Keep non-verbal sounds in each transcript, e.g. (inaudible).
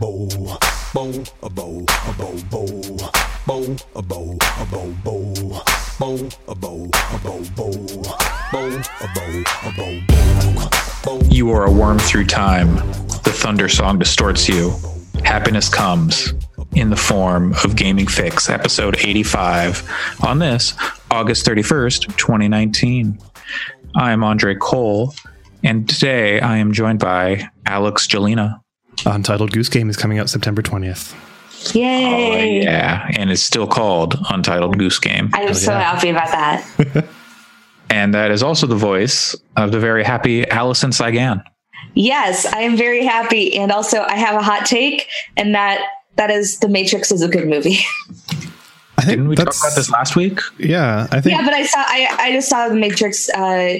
bow, bow, a bow, a bow, bow, bow, a bow, a bow, bow, bow, a bow, a bow, bow, bow, a bow, a bow, bow. You are a worm through time. The thunder song distorts you. Happiness comes in the form of Gaming Fyx, episode 85, on this August 31st, 2019. I am Andre Cole, and today I am joined by Alex Jelena. Untitled Goose Game is coming out September 20th. Yay! Oh, yeah, and it's still called Untitled Goose Game. I'm so yeah. happy about that. (laughs) And that is also the voice of the very happy Allyson Saigan. yes, I am very happy, and also I have a hot take, and that that is The Matrix is a good movie. (laughs) I think Didn't we talk about this last week? Yeah, I think yeah, but I saw I, I just saw The Matrix uh,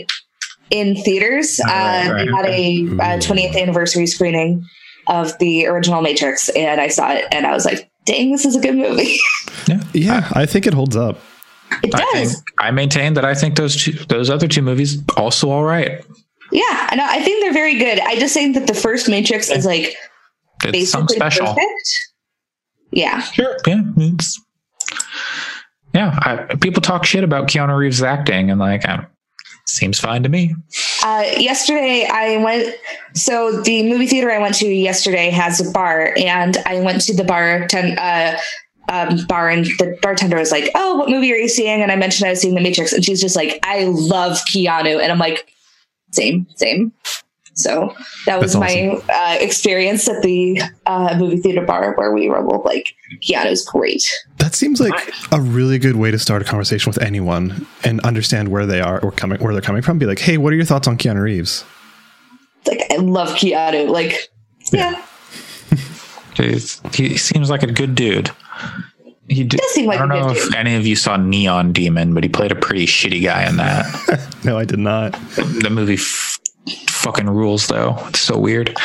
in theaters. Oh, right, uh, right, they had a uh, 20th anniversary screening of the original Matrix, and I saw it, and I was like, "Dang, this is a good movie." (laughs) yeah, I think it holds up. it I think does. I maintain that I think those two, those other two movies also all right. Yeah, I know. I think they're very good. I just think that the first Matrix is like It's basically special. perfect. Yeah. Sure. Yeah. It's, yeah. I, people talk shit about Keanu Reeves' acting, and like, I, seems fine to me. Uh, yesterday I went. So the movie theater I went to yesterday has a bar, and I went to the bar ten, uh, um, bar, and the bartender was like, "Oh, what movie are you seeing?" And I mentioned I was seeing The Matrix, and she's just like, "I love Keanu," and I'm like, "Same, same." So that was That's my uh, experience at the uh, movie theater bar where we were both like, "Keanu's great." That seems like a really good way to start a conversation with anyone and understand where they are or coming where they're coming from. Be like, hey, what are your thoughts on Keanu Reeves? Like I love Keanu. Like, yeah, (laughs) He's, he seems like a good dude. He d- does seem like I don't a good know if dude. any of you saw Neon Demon, but he played a pretty shitty guy in that. (laughs) No, I did not. the movie f- fucking rules, though. It's so weird.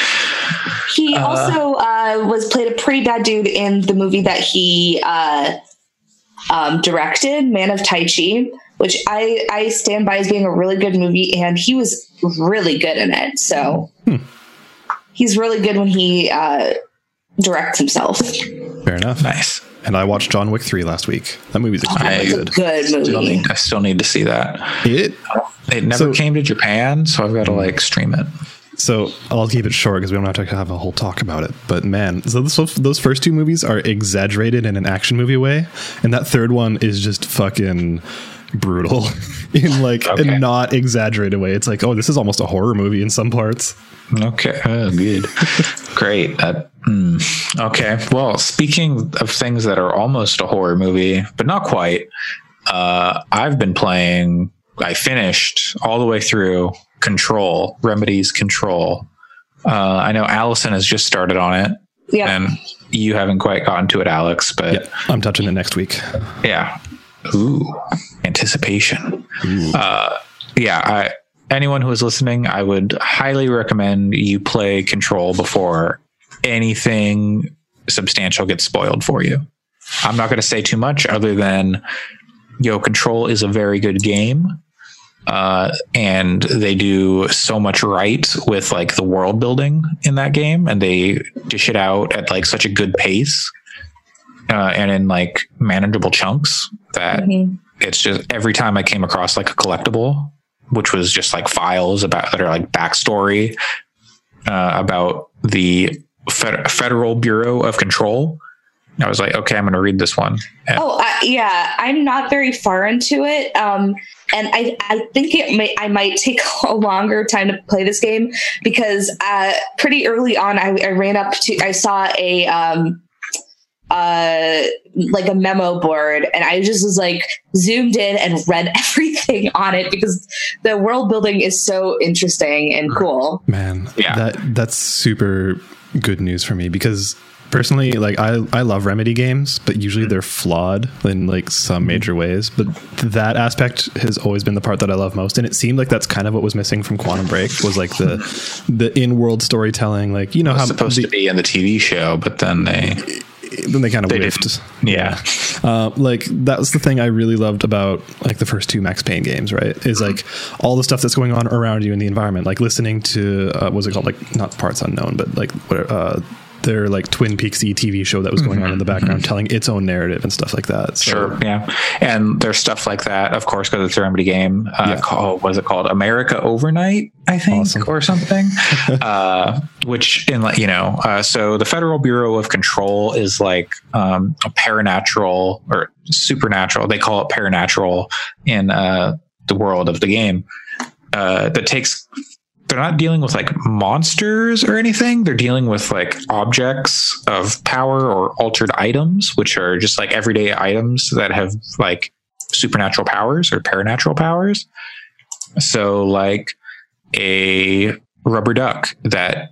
He also uh, was played a pretty bad dude in the movie that he uh, um, directed, Man of Tai Chi, which I I stand by as being a really good movie, and he was really good in it. So he's really good when he uh, directs himself. Fair enough. Nice. And I watched John Wick 3 last week. That movie's extremely It's a good. good Still movie. need, I still need to see that. It It never So- came to Japan, so I've got to like stream it. So I'll keep it short because we don't have to have a whole talk about it. But man, so those, those first two movies are exaggerated in an action movie way, and that third one is just fucking brutal (laughs) in like Okay. a not exaggerated way. It's like, oh, this is almost a horror movie in some parts. Okay. Oh, good. (laughs) Great. That, hmm. Okay. Well, speaking of things that are almost a horror movie, but not quite, uh, I've been playing, I finished all the way through Control, Remedy's Control. Uh, I know Allyson has just started on it, Yeah. and you haven't quite gotten to it, Alex, but Yeah, I'm touching it next week. yeah. Ooh, anticipation. Uh, yeah, I, anyone who is listening, I would highly recommend you play Control before anything substantial gets spoiled for you. I'm not going to say too much other than, yo, Control is a very good game. Uh, and they do so much right with like the world building in that game, and they dish it out at like such a good pace uh, and in like manageable chunks that Mhm. it's just every time I came across like a collectible, which was just like files about that are like backstory uh, about the Fed- Federal Bureau of Control. I was like, okay, I'm going to read this one. And Oh, I, yeah. I'm not very far into it, um, and I I think it may I might take (laughs) a longer time to play this game because uh, pretty early on I, I ran up to I saw a um, uh like a memo board and I just was like zoomed in and (laughs) read everything on it because the world building is so interesting and cool. Man, Yeah. that that's super good news for me because personally, like I I love Remedy games, but usually they're flawed in like some major ways. But that aspect has always been the part that I love most, and it seemed like that's kind of what was missing from Quantum Break was like the (laughs) the in world storytelling. Like you know how supposed the, to be in the TV show, but then they, then they kind of they whiffed. Yeah. Uh, like that was the thing I really loved about like the first two Max Payne games, right? Is like all the stuff that's going on around you in the environment, like listening to uh, what was it called, like not Parts Unknown, but like what uh, their like Twin Peaks E TV show that was going on in the background, telling its own narrative and stuff like that. So, Sure, yeah, and there's stuff like that, of course, because it's a Remedy game. Uh, Yeah. called is it called? America Overnight, I think, Awesome. or something. (laughs) uh, which in like you know, uh, so the Federal Bureau of Control is like um, a paranatural or supernatural. They call it paranatural in uh, the world of the game. Uh, that takes. They're not dealing with like monsters or anything. They're dealing with like objects of power or altered items, which are just like everyday items that have like supernatural powers or paranatural powers. So, like a rubber duck that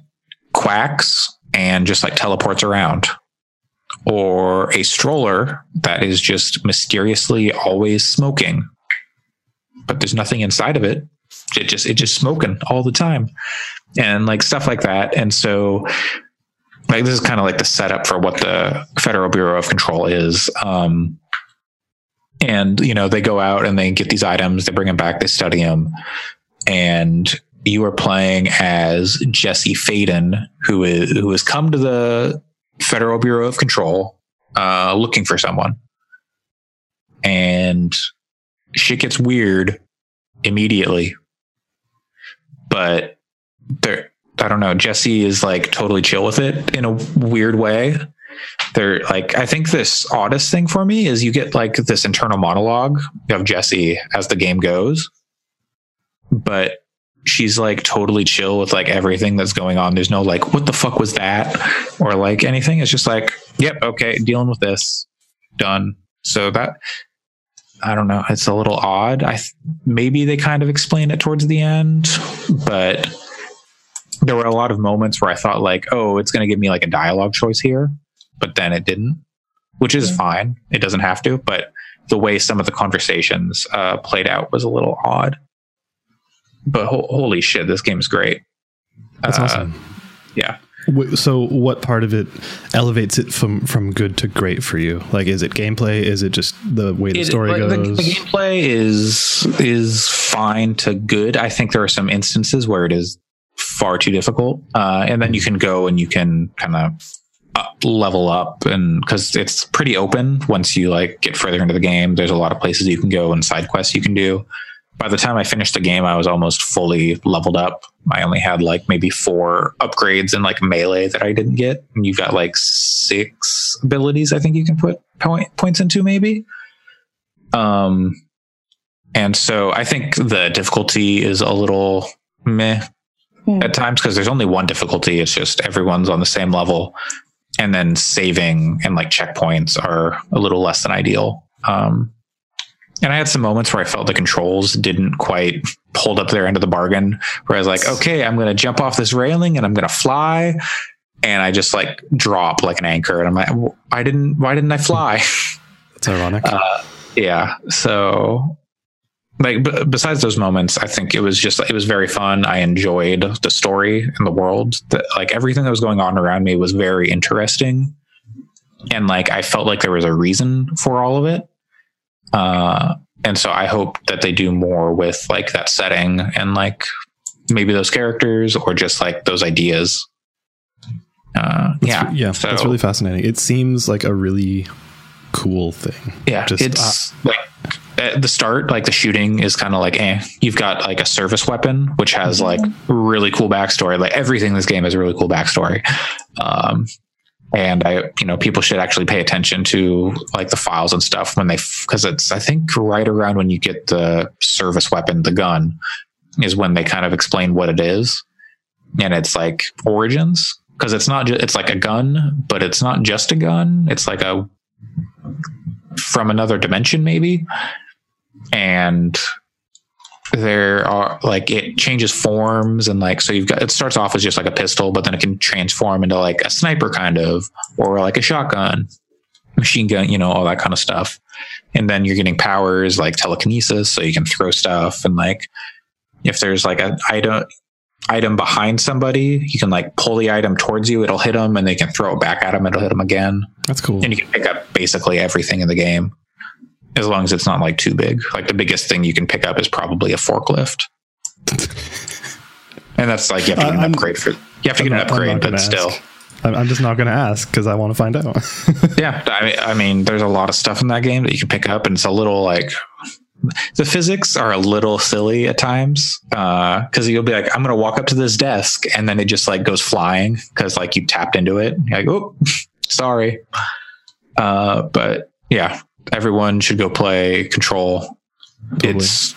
quacks and just like teleports around, or a stroller that is just mysteriously always smoking, but there's nothing inside of it. It just it just smoking all the time, and like stuff like that. And so, like this is kind of like the setup for what the Federal Bureau of Control is. Um, and you know they go out and they get these items, they bring them back, they study them, and you are playing as Jesse Faden, who is who has come to the Federal Bureau of Control uh, looking for someone, and shit gets weird immediately. But there, I don't know. Jesse is like totally chill with it in a weird way. They're like, I think this oddest thing for me is you get like this internal monologue of Jesse as the game goes, but she's like totally chill with like everything that's going on. There's no like, what the fuck was that? Or like anything. It's just like, yep, okay, dealing with this, done. So that, I don't know. It's a little odd. I th- maybe they kind of explain it towards the end, but there were a lot of moments where I thought like, oh, it's going to give me like a dialogue choice here, but then it didn't, which is fine. It doesn't have to, but the way some of the conversations uh, played out was a little odd. But ho- holy shit, this game is great. That's Uh, awesome. Yeah. So, what part of it elevates it from from good to great for you? Like, is it gameplay? Is it just the way the It- story like, the- goes? The, gameplay is is fine to good. I think there are some instances where it is far too difficult, uh, and then you can go and you can kind of up, level up, and because it's pretty open once you like get further into the game. There's a lot of places you can go and side quests you can do. By the time I finished the game, I was almost fully leveled up. I only had like maybe four upgrades in like melee that I didn't get. And you've got like six abilities I think you can put point, points into maybe. Um, and so I think the difficulty is a little meh Hmm. at times because there's only one difficulty. It's just everyone's on the same level. And then saving and like checkpoints are a little less than ideal. Um, and I had some moments where I felt the controls didn't quite hold up their end of the bargain. Where I was like, okay, I'm going to jump off this railing and I'm going to fly. And I just like drop like an anchor. And I'm like, I didn't, why didn't I fly? (laughs) That's ironic. Uh, yeah. So, like, b- besides those moments, I think it was just it was very fun. I enjoyed the story and the world. That like everything that was going on around me was very interesting, and like I felt like there was a reason for all of it. Uh, and so I hope that they do more with like that setting and like maybe those characters or just like those ideas. Uh, That's yeah, re- yeah, So- that's really fascinating. It seems like a really cool thing. Yeah, Just, it's like at the start, like the shooting is kind of like, eh. You've got like a service weapon, which has like really cool backstory. Like everything in this game has a really cool backstory. Um, and I, you know, people should actually pay attention to like the files and stuff when they, because it's I think right around when you get the service weapon, the gun, is when they kind of explain what it is, and it's like origins because it's not just it's like a gun, but it's not just a gun. It's like a from another dimension maybe and there are like it changes forms and like so you've got it starts off as just like a pistol but then it can transform into like a sniper kind of or like a shotgun machine gun you know all that kind of stuff. And then you're getting powers like telekinesis so you can throw stuff and like if there's like an item item behind somebody you can like pull the item towards you it'll hit them and they can throw it back at them it'll hit them again. That's cool. and you can pick up basically everything in the game as long as it's not like too big like the biggest thing you can pick up is probably a forklift (laughs) and that's like you have to get an I'm- upgrade for you have to I'm get an not- upgrade but gonna still. I'm, I'm just not going to ask because I want to find out. (laughs) yeah, I mean, I mean, there's a lot of stuff in that game that you can pick up, and it's a little like the physics are a little silly at times because uh, you'll be like, I'm going to walk up to this desk, and then it just like goes flying because like you tapped into it. You're like, oh, (laughs) sorry. Uh, but yeah, everyone should go play Control. Totally. It's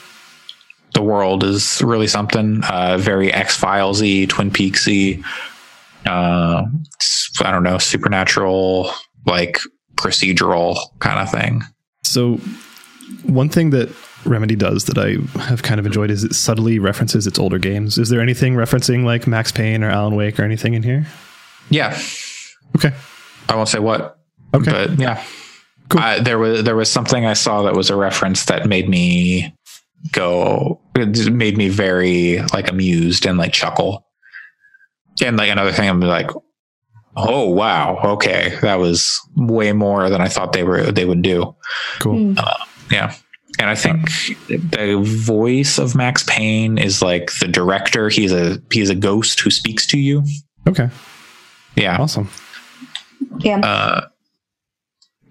the world is really something. Uh, very X Filesy, Twin Peaksy. Uh, I don't know, supernatural, like procedural kind of thing. So, one thing that Remedy does that I have kind of enjoyed is it subtly references its older games. Is there anything referencing like Max Payne or Alan Wake or anything in here? Yeah. Okay. I won't say what. Okay. But yeah. Cool. I, there was there was something I saw that was a reference that made me go. It made me very like amused and like chuckle. And like another thing, I'm like, oh wow, okay, that was way more than I thought they were they would do. Cool. Uh, yeah. And I think the voice of Max Payne is like the director. He's a he's a ghost who speaks to you. Okay. Yeah. Awesome. Yeah. Uh,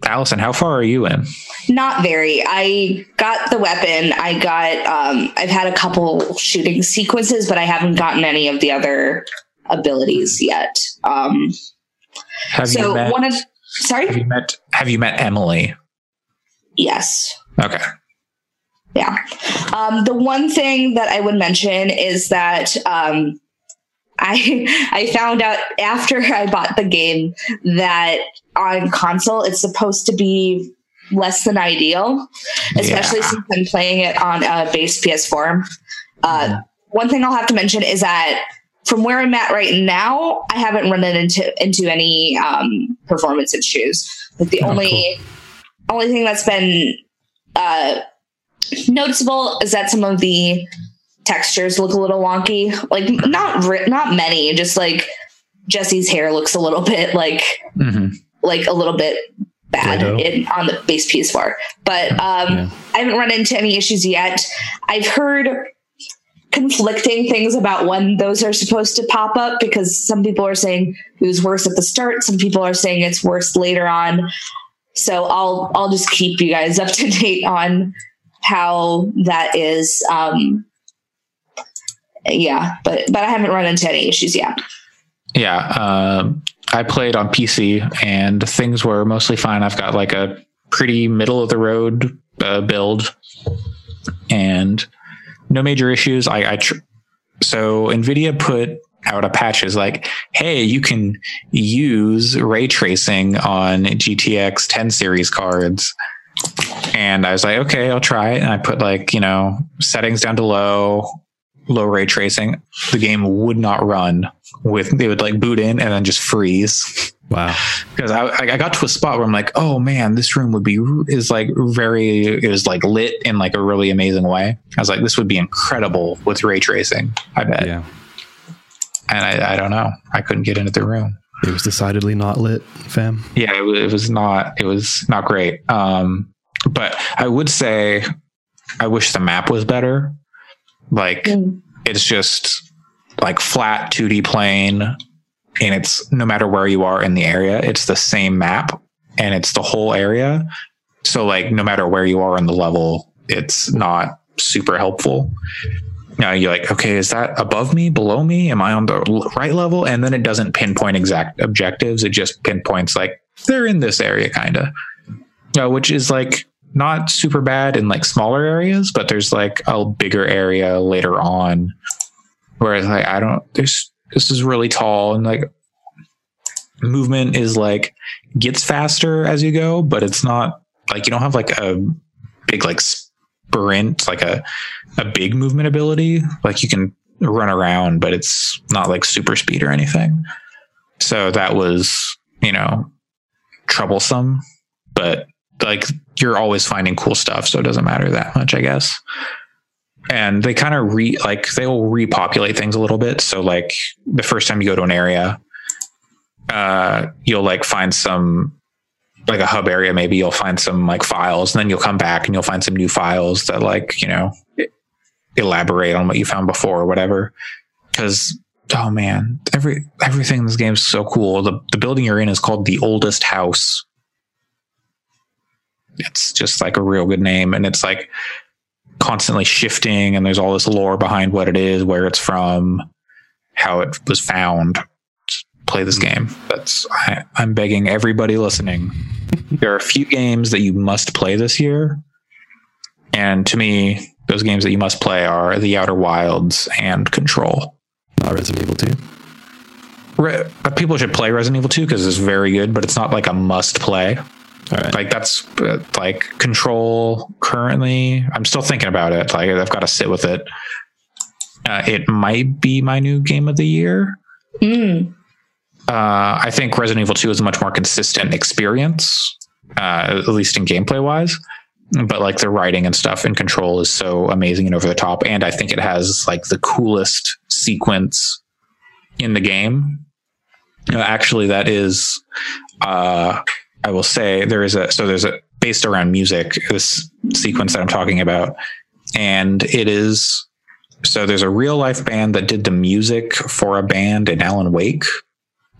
Allyson, how far are you in? Not very. I got the weapon. I got. Um, I've had a couple shooting sequences, but I haven't gotten any of the other abilities yet. Um, have so you met, one of sorry. Have you met? Have you met Emily? Yes. Okay. Yeah. Um, the one thing that I would mention is that um, I (laughs) I found out after (laughs) I bought the game that on console it's supposed to be less than ideal, especially yeah. since I'm playing it on a base PS4. Uh, mm. One thing I'll have to mention is that from where I'm at right now, I haven't run it into into any um, performance issues. Like the oh, only cool. only thing that's been uh, noticeable is that some of the textures look a little wonky. Like not not many, just like Jesse's hair looks a little (laughs) bit like mm-hmm. like a little bit bad in, on the base PS4. But um, yeah. I haven't run into any issues yet. I've heard conflicting things about when those are supposed to pop up because some people are saying it was worse at the start, some people are saying it's worse later on. So I'll I'll just keep you guys (laughs) up to date on how that is. Um, yeah, but but I haven't run into any issues yet. Yeah, uh, I played on PC and things were mostly fine. I've got like a pretty middle of the road uh, build and no major issues. I, I tr- so Nvidia put out a patch is like, hey, you can use ray tracing on GTX 10 series cards. And I was like, okay, I'll try it. And I put like, you know, settings down to low, low ray tracing, the game would not run with they would like boot in and then just freeze. Wow. Because I, I got to a spot where I'm like, oh man, this room would be is like very it was like lit in like a really amazing way. I was like, this would be incredible with ray tracing. I bet. Yeah. And I, I don't know. I couldn't get into the room. It was decidedly not lit, fam. Yeah, it, it was not. It was not great. Um, but I would say I wish the map was better. Like mm. it's just like flat 2D plane and it's no matter where you are in the area, it's the same map and it's the whole area. So like no matter where you are in the level, it's not super helpful. Now you're like, okay, is that above me, below me? Am I on the right level? And then it doesn't pinpoint exact objectives. It just pinpoints like they're in this area, kind of, uh, which is like not super bad in like smaller areas, but there's like a bigger area later on where like I don't this this is really tall and like movement is like gets faster as you go, but it's not like you don't have like a big like sprint, like a a big movement ability. Like you can run around, but it's not like super speed or anything. So that was, you know, troublesome, but like you're always finding cool stuff, so it doesn't matter that much, I guess. And they kind of re like they'll repopulate things a little bit. So like the first time you go to an area, uh, you'll like find some like a hub area. Maybe you'll find some like files, and then you'll come back and you'll find some new files that like you know elaborate on what you found before or whatever. Because oh man, every everything in this game is so cool. The the building you're in is called the oldest house. It's just like a real good name, and it's like constantly shifting, and there's all this lore behind what it is, where it's from, how it was found. Play this game. That's I, I'm begging everybody listening. (laughs) there are a few games that you must play this year, and to me, those games that you must play are The Outer Wilds and Control. Not Resident Evil 2. Re- uh, people should play Resident Evil 2 because it's very good, but it's not like a must play. Right. Like that's uh, like Control currently. I'm still thinking about it. Like I've got to sit with it. Uh, it might be my new game of the year. Mm. Uh, I think Resident Evil 2 is a much more consistent experience, uh, at least in gameplay wise. But like the writing and stuff and Control is so amazing and over the top. And I think it has like the coolest sequence in the game. Actually, that is, uh, I will say there is a, so there's a based around music, this sequence that I'm talking about. And it is, so there's a real life band that did the music for a band in Alan Wake.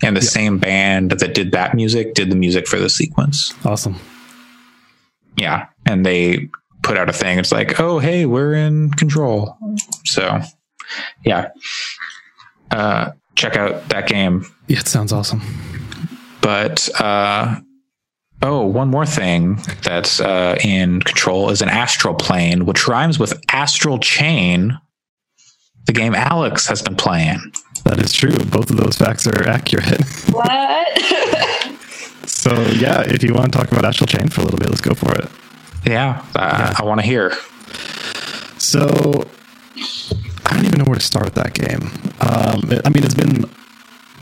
And the same band that did that music did the music for the sequence. Awesome. Yeah. And they put out a thing. It's like, oh, hey, we're in control. So, yeah. Uh, check out that game. Yeah, it sounds awesome. But, uh, oh, one more thing that's uh, in control is an astral plane, which rhymes with Astral Chain. The game Alex has been playing. That is true. Both of those facts are accurate. (laughs) What? (laughs) So yeah, if you want to talk about Astral Chain for a little bit, let's go for it. Yeah, uh, I want to hear. So I don't even know where to start with that game. Um, I mean, it's been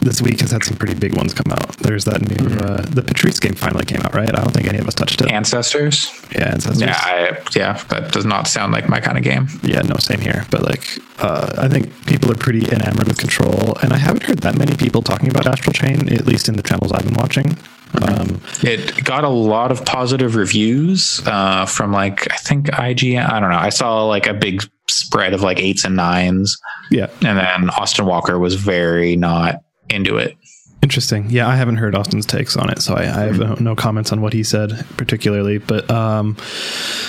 this week has had some pretty big ones come out. There's that new uh, the Patrice game finally came out, right? I don't think any of us touched it. Ancestors. yeah, Ancestors. Yeah, I, yeah, that does not sound like my kind of game. Yeah, no, same here. But like, uh, I think people are pretty enamored with Control, and I haven't heard that many people talking about Astral Chain, at least in the channels I've been watching. Um, It got a lot of positive reviews uh, from like I think IGN. I don't know. I saw like a big spread of like eights and nines, yeah, and then Austin Walker was very not into it. Interesting. Yeah, I haven't heard Austin's takes on it, so I, I have no, comments on what he said particularly. But um,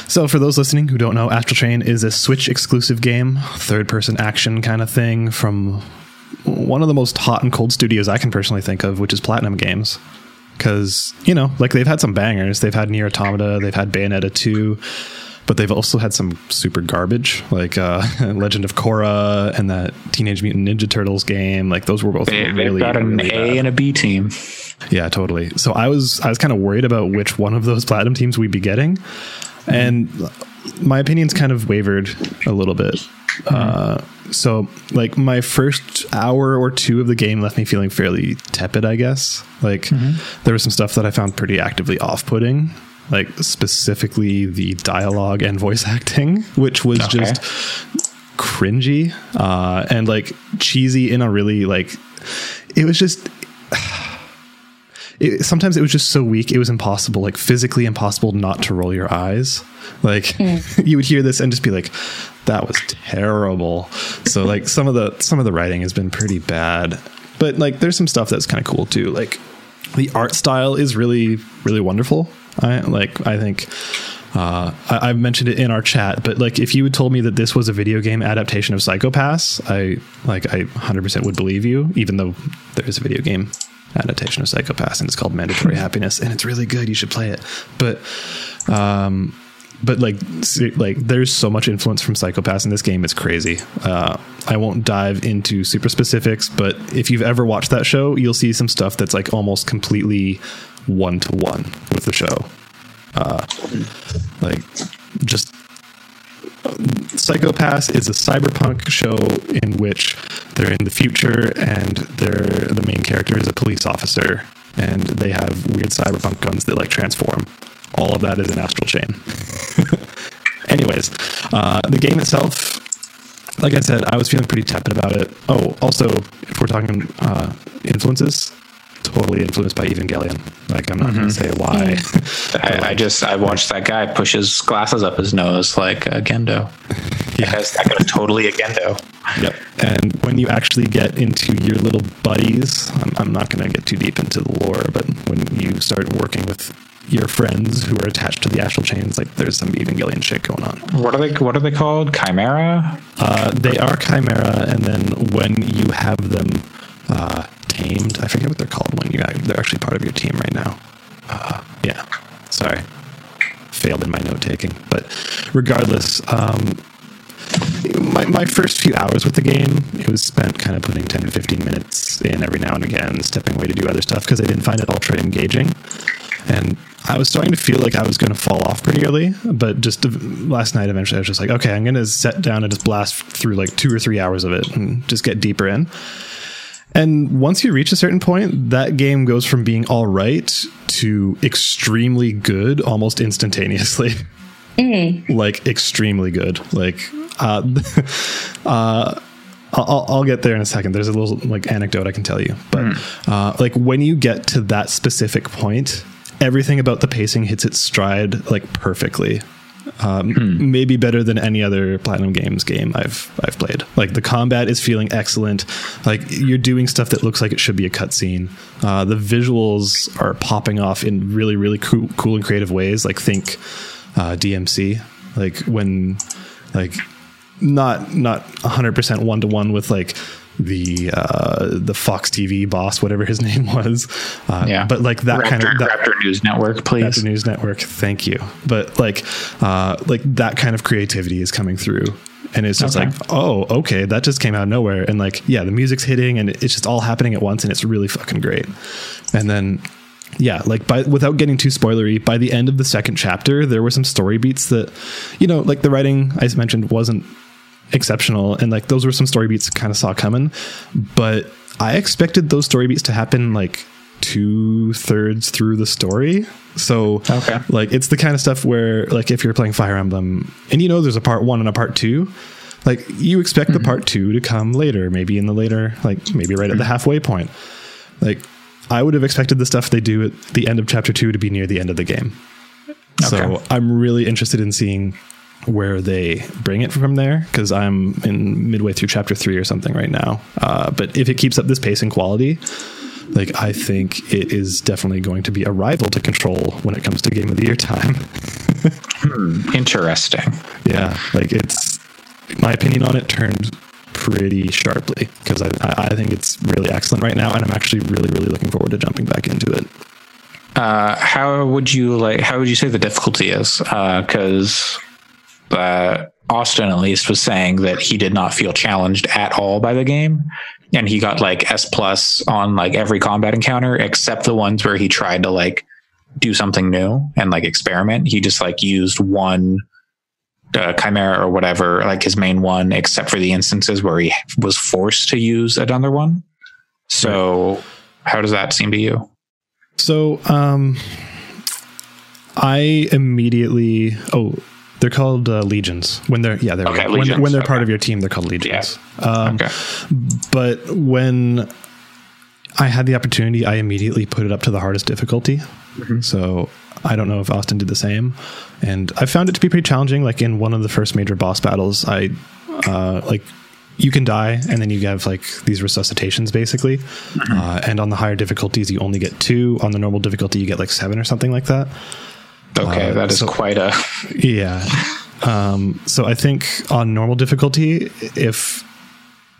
so for those listening who don't know, Astral Chain is a Switch exclusive game, third person action kind of thing from one of the most hot and cold studios I can personally think of, which is Platinum Games. Because you know, like they've had some bangers. They've had Nier Automata, they've had Bayonetta two, but they've also had some super garbage, like uh, (laughs) Legend of Korra and that Teenage Mutant Ninja Turtles game. Like those were both They, really, they've got an really A bad. and a B team. Yeah, totally. So I was I was kind of worried about which one of those platinum teams we'd be getting, and my opinions kind of wavered a little bit. Uh, so like my first hour or two of the game left me feeling fairly tepid. I guess like there was some stuff that I found pretty actively off-putting. Like specifically the dialogue and voice acting, which was Okay. just cringy uh, and like cheesy in a really like it was just (sighs) it, sometimes it was just so weak it was impossible like physically impossible not to roll your eyes. Like (laughs) you would hear this and just be like that was terrible. So like some of the some of the writing has been pretty bad. But like there's some stuff that's kind of cool too like the art style is really really wonderful i like i think uh, I, I've mentioned it in our chat, but like if you had told me that this was a video game adaptation of Psycho-Pass, I like I 100% would believe you, even though there is a video game adaptation of Psycho-Pass and it's called Mandatory (laughs) Happiness and it's really good. You should play it. But um, but like like there's so much influence from Psycho-Pass in this game. It's crazy. Uh, I won't dive into super specifics, but if you've ever watched that show, you'll see some stuff that's like almost completely one to one with the show Uh, like just Psychopass is a cyberpunk show in which they're in the future and they're the main character is a police officer and they have weird cyberpunk guns that like transform. All of that is an astral chain. (laughs) Anyways, uh, the game itself, like I said, I was feeling pretty tepid about it. Oh, also, if we're talking uh, influences, totally influenced by Evangelion. Like I'm not going to say why. (laughs) I, I just I watched that guy push his glasses up his nose like a Gendo. Yeah, (laughs) that guy's, that guy's totally a Gendo. Yep. And when you actually get into your little buddies, I'm, I'm not going to get too deep into the lore, but when you start working with your friends who are attached to the astral chains, like there's some Evangelion shit going on. What are they? What are they called? Chimera? Uh, they are chimera, and then when you have them uh, tamed, I forget what they're called when you they're actually part of your team right now. Uh, yeah, sorry, failed in my note taking, but regardless. Um, my, my first few hours with the game, it was spent kind of putting 10 to 15 minutes in every now and again, stepping away to do other stuff because I didn't find it ultra engaging. And I was starting to feel like I was going to fall off pretty early, but just last night, eventually, I was just like, okay, I'm going to set down and just blast through like two or three hours of it and just get deeper in. And once you reach a certain point, that game goes from being all right to extremely good almost instantaneously. (laughs) Mm. like extremely good. Like, uh, (laughs) uh, I'll, I'll, get there in a second. There's a little like anecdote I can tell you, but mm. uh, like when you get to that specific point, everything about the pacing hits its stride like perfectly. Um, hmm. Maybe better than any other Platinum Games game I've I've played. Like the combat is feeling excellent. Like you're doing stuff that looks like it should be a cutscene. Uh, the visuals are popping off in really really cool, cool and creative ways. Like think uh, DMC. Like when like not not 100% one to one with like the uh, the Fox TV boss, whatever his (laughs) name was. Uh, yeah, but like that Raptor, kind of that, Raptor News Network, please. Raptor News Network, thank you. But like uh, like that kind of creativity is coming through. And it's just okay. like, oh, okay, that just came out of nowhere. And like, yeah, the music's hitting and it's just all happening at once and it's really fucking great. And then yeah, like by without getting too spoilery, by the end of the second chapter, there were some story beats that, you know, like the writing I mentioned wasn't exceptional and like those were some story beats kind of saw coming but i expected those story beats to happen like two thirds through the story so okay. like it's the kind of stuff where like if you're playing fire emblem and you know there's a part one and a part two like you expect mm-hmm. the part two to come later maybe in the later like maybe right at the halfway point like i would have expected the stuff they do at the end of chapter two to be near the end of the game okay. so i'm really interested in seeing where they bring it from there because I'm in midway through chapter three or something right now. Uh, but if it keeps up this pace and quality, like I think it is definitely going to be a rival to Control when it comes to Game of the Year time. hmm, interesting. Yeah, like it's my opinion on it turned pretty sharply because I, I think it's really excellent right now, and I'm actually really really looking forward to jumping back into it. Uh, how would you like? How would you say the difficulty is? Because uh, uh, Austin at least was saying that he did not feel challenged at all by the game, and he got like S plus on like every combat encounter except the ones where he tried to like do something new and like experiment. He just like used one uh, chimera or whatever, like his main one, except for the instances where he was forced to use another one. So, right. how does that seem to you? So, um, I immediately oh they're called uh, legions when they're yeah they're okay, when, when, they're okay. part of your team they're called legions. Yeah. Um, okay. But when I had the opportunity, I immediately put it up to the hardest difficulty. Mm-hmm. So I don't know if Austin did the same, and I found it to be pretty challenging. Like in one of the first major boss battles, I uh, like you can die and then you have like these resuscitations basically mm-hmm. uh, and on the higher difficulties you only get two on the normal difficulty you get like seven or something like that Okay, uh, that is so, quite a yeah. Um, so I think on normal difficulty, if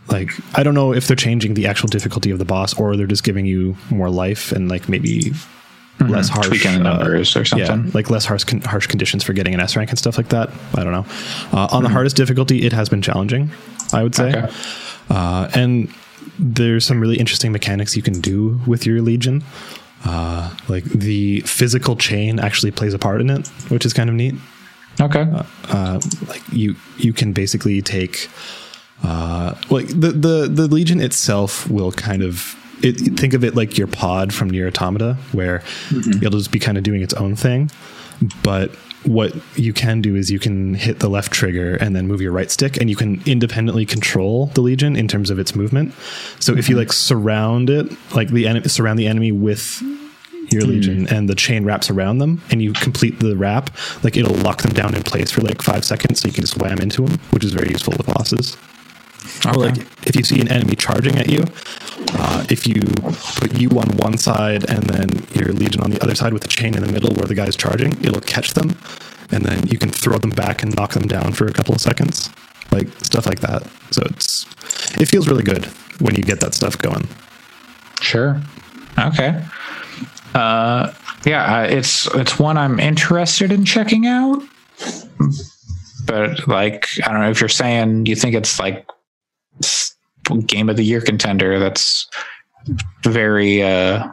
like I don't know if they're changing the actual difficulty of the boss or they're just giving you more life and like maybe mm-hmm. less harsh tweaking uh, numbers or something. Yeah, like less harsh con- harsh conditions for getting an S rank and stuff like that. I don't know. Uh, on mm-hmm. the hardest difficulty, it has been challenging. I would say, okay. uh, and there's some really interesting mechanics you can do with your legion. Uh, like the physical chain actually plays a part in it, which is kind of neat. Okay. Uh, uh, like you, you can basically take, uh, like the, the, the Legion itself will kind of, it, think of it like your pod from Nier Automata, where mm-hmm. it'll just be kind of doing its own thing. But what you can do is you can hit the left trigger and then move your right stick and you can independently control the legion in terms of its movement so mm-hmm. if you mm-hmm. like surround it like the enemy surround the enemy with your mm legion and the chain wraps around them and you complete the wrap like it'll lock them down in place for like five seconds so you can just wham into them which is very useful with bosses Or like if you see an enemy charging at you, uh, if you put you on one side and then your legion on the other side with a chain in the middle where the guy's charging, it'll catch them, and then you can throw them back and knock them down for a couple of seconds, like stuff like that. So it's it feels really good when you get that stuff going. Sure. Okay. Uh, yeah, it's it's one I'm interested in checking out. But like, I don't know if you're saying you think it's like game of the year contender. That's very uh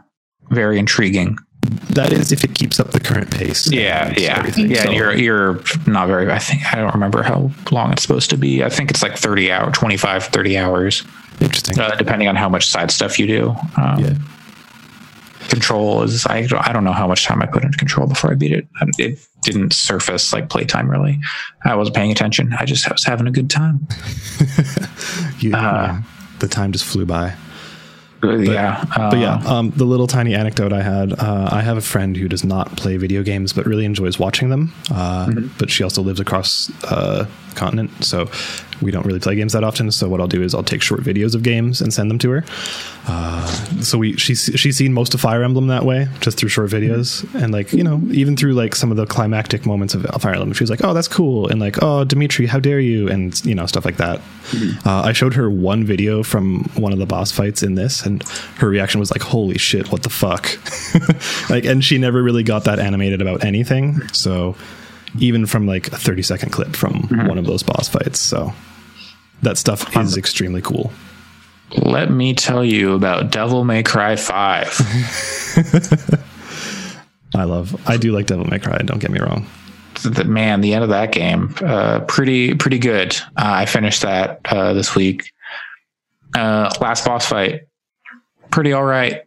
very intriguing. That is if it keeps up the current pace. Yeah, yeah, yeah. So- And you're you're not very. I think I don't remember how long it's supposed to be. I think it's like 30 hour, 25, 30 hours, interesting. uh, depending on how much side stuff you do. Um, yeah. control is I don't, I don't know how much time I put into control before I beat it. It didn't surface like playtime really. I wasn't paying attention. I just was having a good time. (laughs) You, Uh, yeah, the time just flew by. yeah, uh, But yeah, um, the little tiny anecdote I had uh, I have a friend who does not play video games but really enjoys watching them. Uh, But she also lives across uh, continent. So we don't really play games that often. So what I'll do is I'll take short videos of games and send them to her. Uh, so we she's she's seen most of Fire Emblem that way, just through short videos, and like you know even through like some of the climactic moments of Fire Emblem, she was like, "Oh, that's cool," and like, "Oh, Dimitri, how dare you?" and you know stuff like that. Uh, I showed her one video from one of the boss fights in this, and her reaction was like, "Holy shit, what the fuck!" (laughs) like, and she never really got that animated about anything. So even from like a thirty second clip from one of those boss fights, so that stuff is extremely cool. let me tell you about Devil May Cry Five. (laughs) I love. I do like Devil May Cry. Don't get me wrong. the man, the end of that game, uh, pretty pretty good. Uh, I finished that uh, this week. Uh, last boss fight, pretty all right.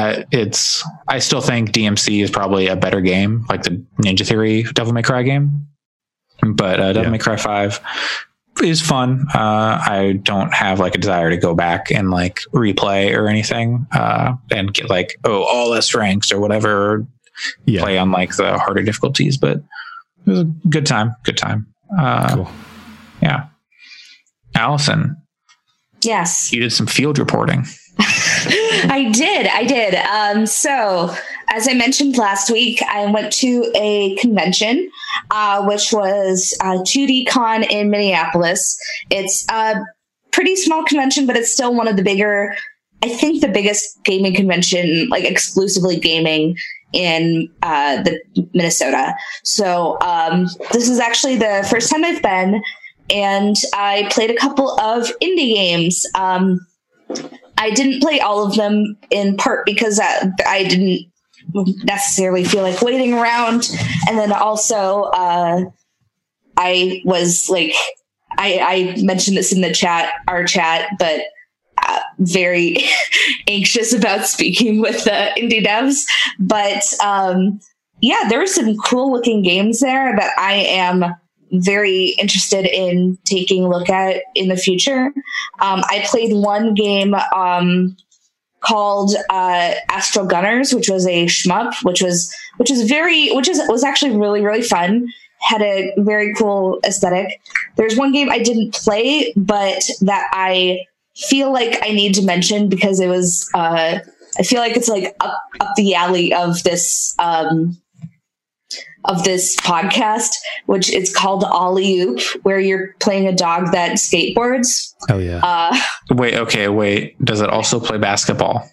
Uh, I, it's I still think DMC is probably a better game, like the Ninja Theory Devil May Cry game. But uh, Devil Yeah. May Cry Five is fun. Uh, I don't have like a desire to go back and like replay or anything uh, and get like oh all S ranks or whatever Yeah, play on like the harder difficulties, but it was a good time. Good time. Uh, cool. Yeah. Allyson, Yes. you did some field reporting. (laughs) I did. I did. Um, so, as I mentioned last week, I went to a convention, uh, which was uh, 2D Con in Minneapolis. It's a pretty small convention, but it's still one of the bigger, I think the biggest gaming convention, like exclusively gaming in uh, the Minnesota. So, um, this is actually the first time I've been, and I played a couple of indie games. Um, I didn't play all of them in part because I, I didn't necessarily feel like waiting around. And then also, uh, I was like, I, I mentioned this in the chat, our chat, but uh, very (laughs) anxious about speaking with the indie devs. But um, yeah, there were some cool looking games there that I am very interested in taking a look at in the future. Um, I played one game um, called uh, Astral Gunners, which was a shmup, which was which is very which is was actually really really fun. Had a very cool aesthetic. There's one game I didn't play, but that I feel like I need to mention because it was. Uh, I feel like it's like up up the alley of this. Um, of this podcast, which it's called Ollie Oop, where you're playing a dog that skateboards. Oh yeah. Uh, Wait, okay, wait. Does it also play basketball?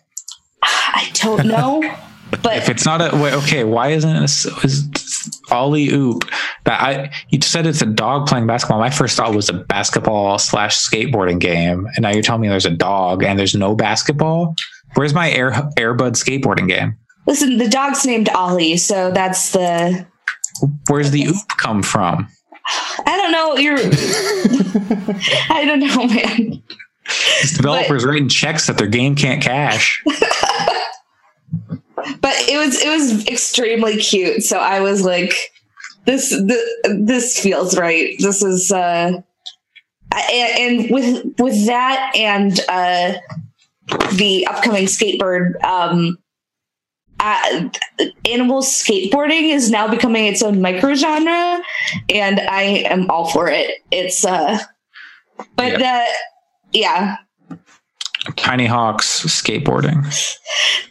I don't know, (laughs) but If it's not a wait, okay, why isn't it a, is Ollie Oop? That I you said it's a dog playing basketball. My first thought was a basketball slash skateboarding game, and now you're telling me there's a dog and there's no basketball. Where's my Air Airbud skateboarding game? listen, the dog's named Ollie, so that's the. Where's the oop come from? I don't know. You're. (laughs) I don't know, man. These developers writing checks that their game can't cash. (laughs) But it was it was extremely cute. So I was like, this this, this feels right. This is uh, I- and with with that and uh, the upcoming skateboard um. Uh, animal skateboarding is now becoming its own micro genre, and I am all for it. It's uh, But Yeah. uh, yeah, Tiny Hawks skateboarding.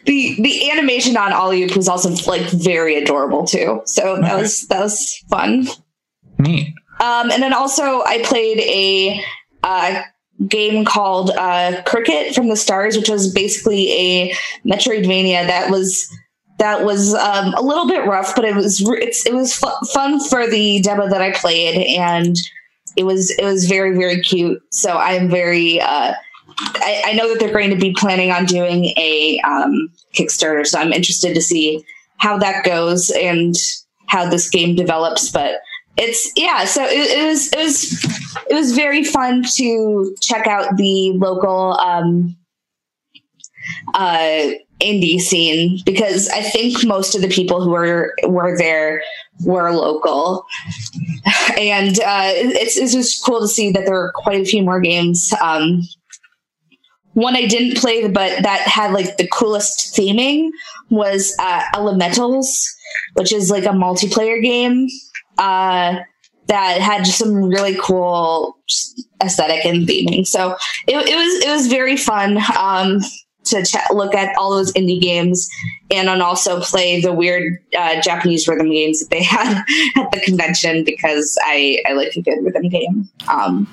the the animation on Ollie was also like very adorable too. So that Okay. was that was fun. Neat. Um, and then also I played a uh, game called uh, Cricket from the Stars, which was basically a Metroidvania that was that was um, a little bit rough, but it was it was fu- fun for the demo that I played, and it was it was very very cute. So I'm very uh, I, I know that they're going to be planning on doing a um, Kickstarter, so I'm interested to see how that goes and how this game develops. But it's yeah, so it, it was it was it was very fun to check out the local um, uh, indie scene because I think most of the people who were were there were local, and uh, it's it's just cool to see that there are quite a few more games. Um, one I didn't play, but that had like the coolest theming was uh, Elementals, which is like a multiplayer game uh, that had just some really cool aesthetic and theming. So it, it was it was very fun um, to ch- look at all those indie games and also play the weird uh, Japanese rhythm games that they (laughs) had at the convention because I I like a good rhythm game. Um,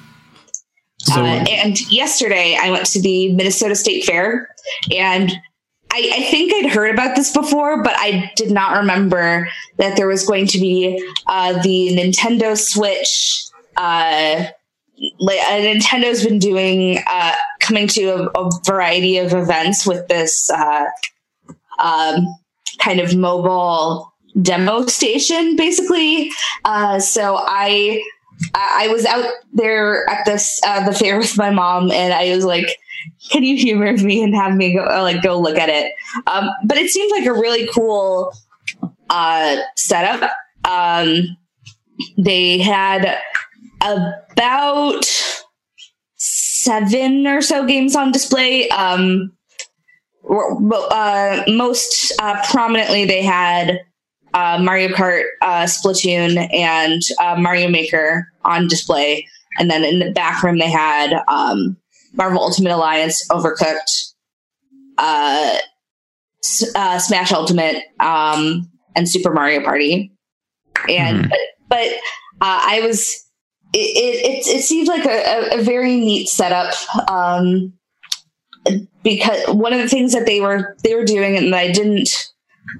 So uh, and yesterday I went to the Minnesota State Fair and I, I think I'd heard about this before, but I did not remember that there was going to be uh, the Nintendo Switch. Uh, like, uh, Nintendo's been doing uh, coming to a, a variety of events with this uh, um, kind of mobile demo station, basically. Uh, so I I was out there at this uh, the fair with my mom, and I was like, "Can you humor me and have me go uh, like go look at it?" Um, but it seemed like a really cool uh, setup. Um, they had about seven or so games on display. Um, uh, most uh, prominently, they had uh, Mario Kart, uh, Splatoon, and uh, Mario Maker on display. And then in the back room, they had um, Marvel Ultimate Alliance, Overcooked, uh, S- uh, Smash Ultimate, um, and Super Mario Party. And Mhm. but, but uh, I was it it, it, it seemed like a, a, a very neat setup. Um, because one of the things that they were they were doing and I didn't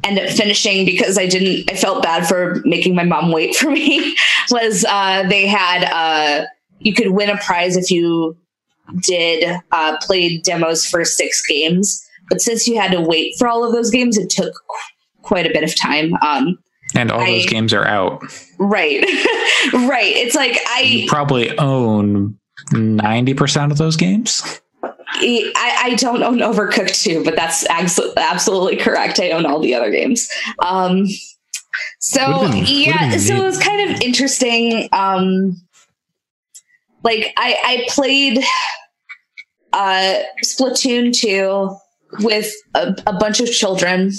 end up finishing because I didn't I felt bad for making my mom wait (laughs) for me. Was uh, they had uh, you could win a prize if you did uh, played demos for six games. But since you had to wait for all of those games it took qu- quite a bit of time. Um, And all those games are out. right. (laughs) Right. It's like You I, probably own 90% of those games. I I don't own Overcooked 2 but that's absolutely correct. I own all the other games. Um, so been- yeah so it was kind of interesting um like i i played uh splatoon 2 with a, a bunch of children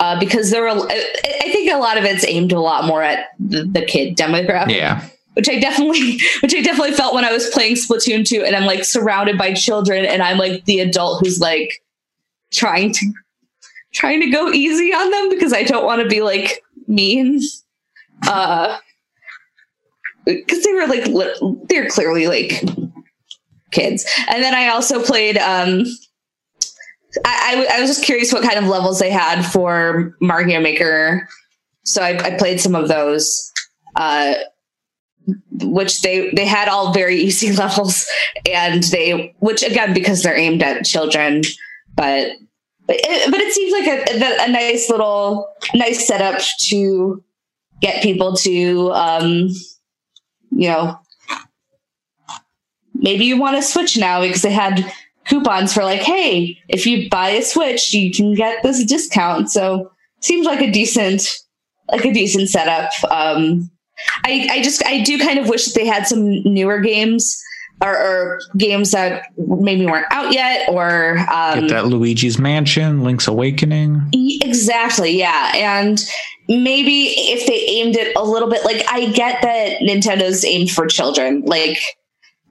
uh because there were I, I think a lot of it's aimed a lot more at the, the kid demographic. Yeah. Which I definitely, (laughs) which I definitely felt when I was playing Splatoon 2 and I'm like surrounded by children and I'm like the adult who's like trying to, trying to go easy on them because I don't want to be like mean. Uh, cause they were like, li- they're clearly like kids. And then I also played, um, I, I, I was just curious what kind of levels they had for Mario Maker. So I, I played some of those. Uh, which they they had all very easy (laughs) levels and they which again because they're aimed at children but but it, but it seems like a, a, a nice little nice setup to get people to um you know maybe you want to switch now because they had coupons for like hey if you buy a switch you can get this discount. So seems like a decent like a decent setup. Um I, I just I do kind of wish that they had some newer games or, or games that maybe weren't out yet or um, Get that Luigi's Mansion, Link's Awakening. Exactly, yeah. And maybe if they aimed it a little bit like I get that Nintendo's aimed for children. Like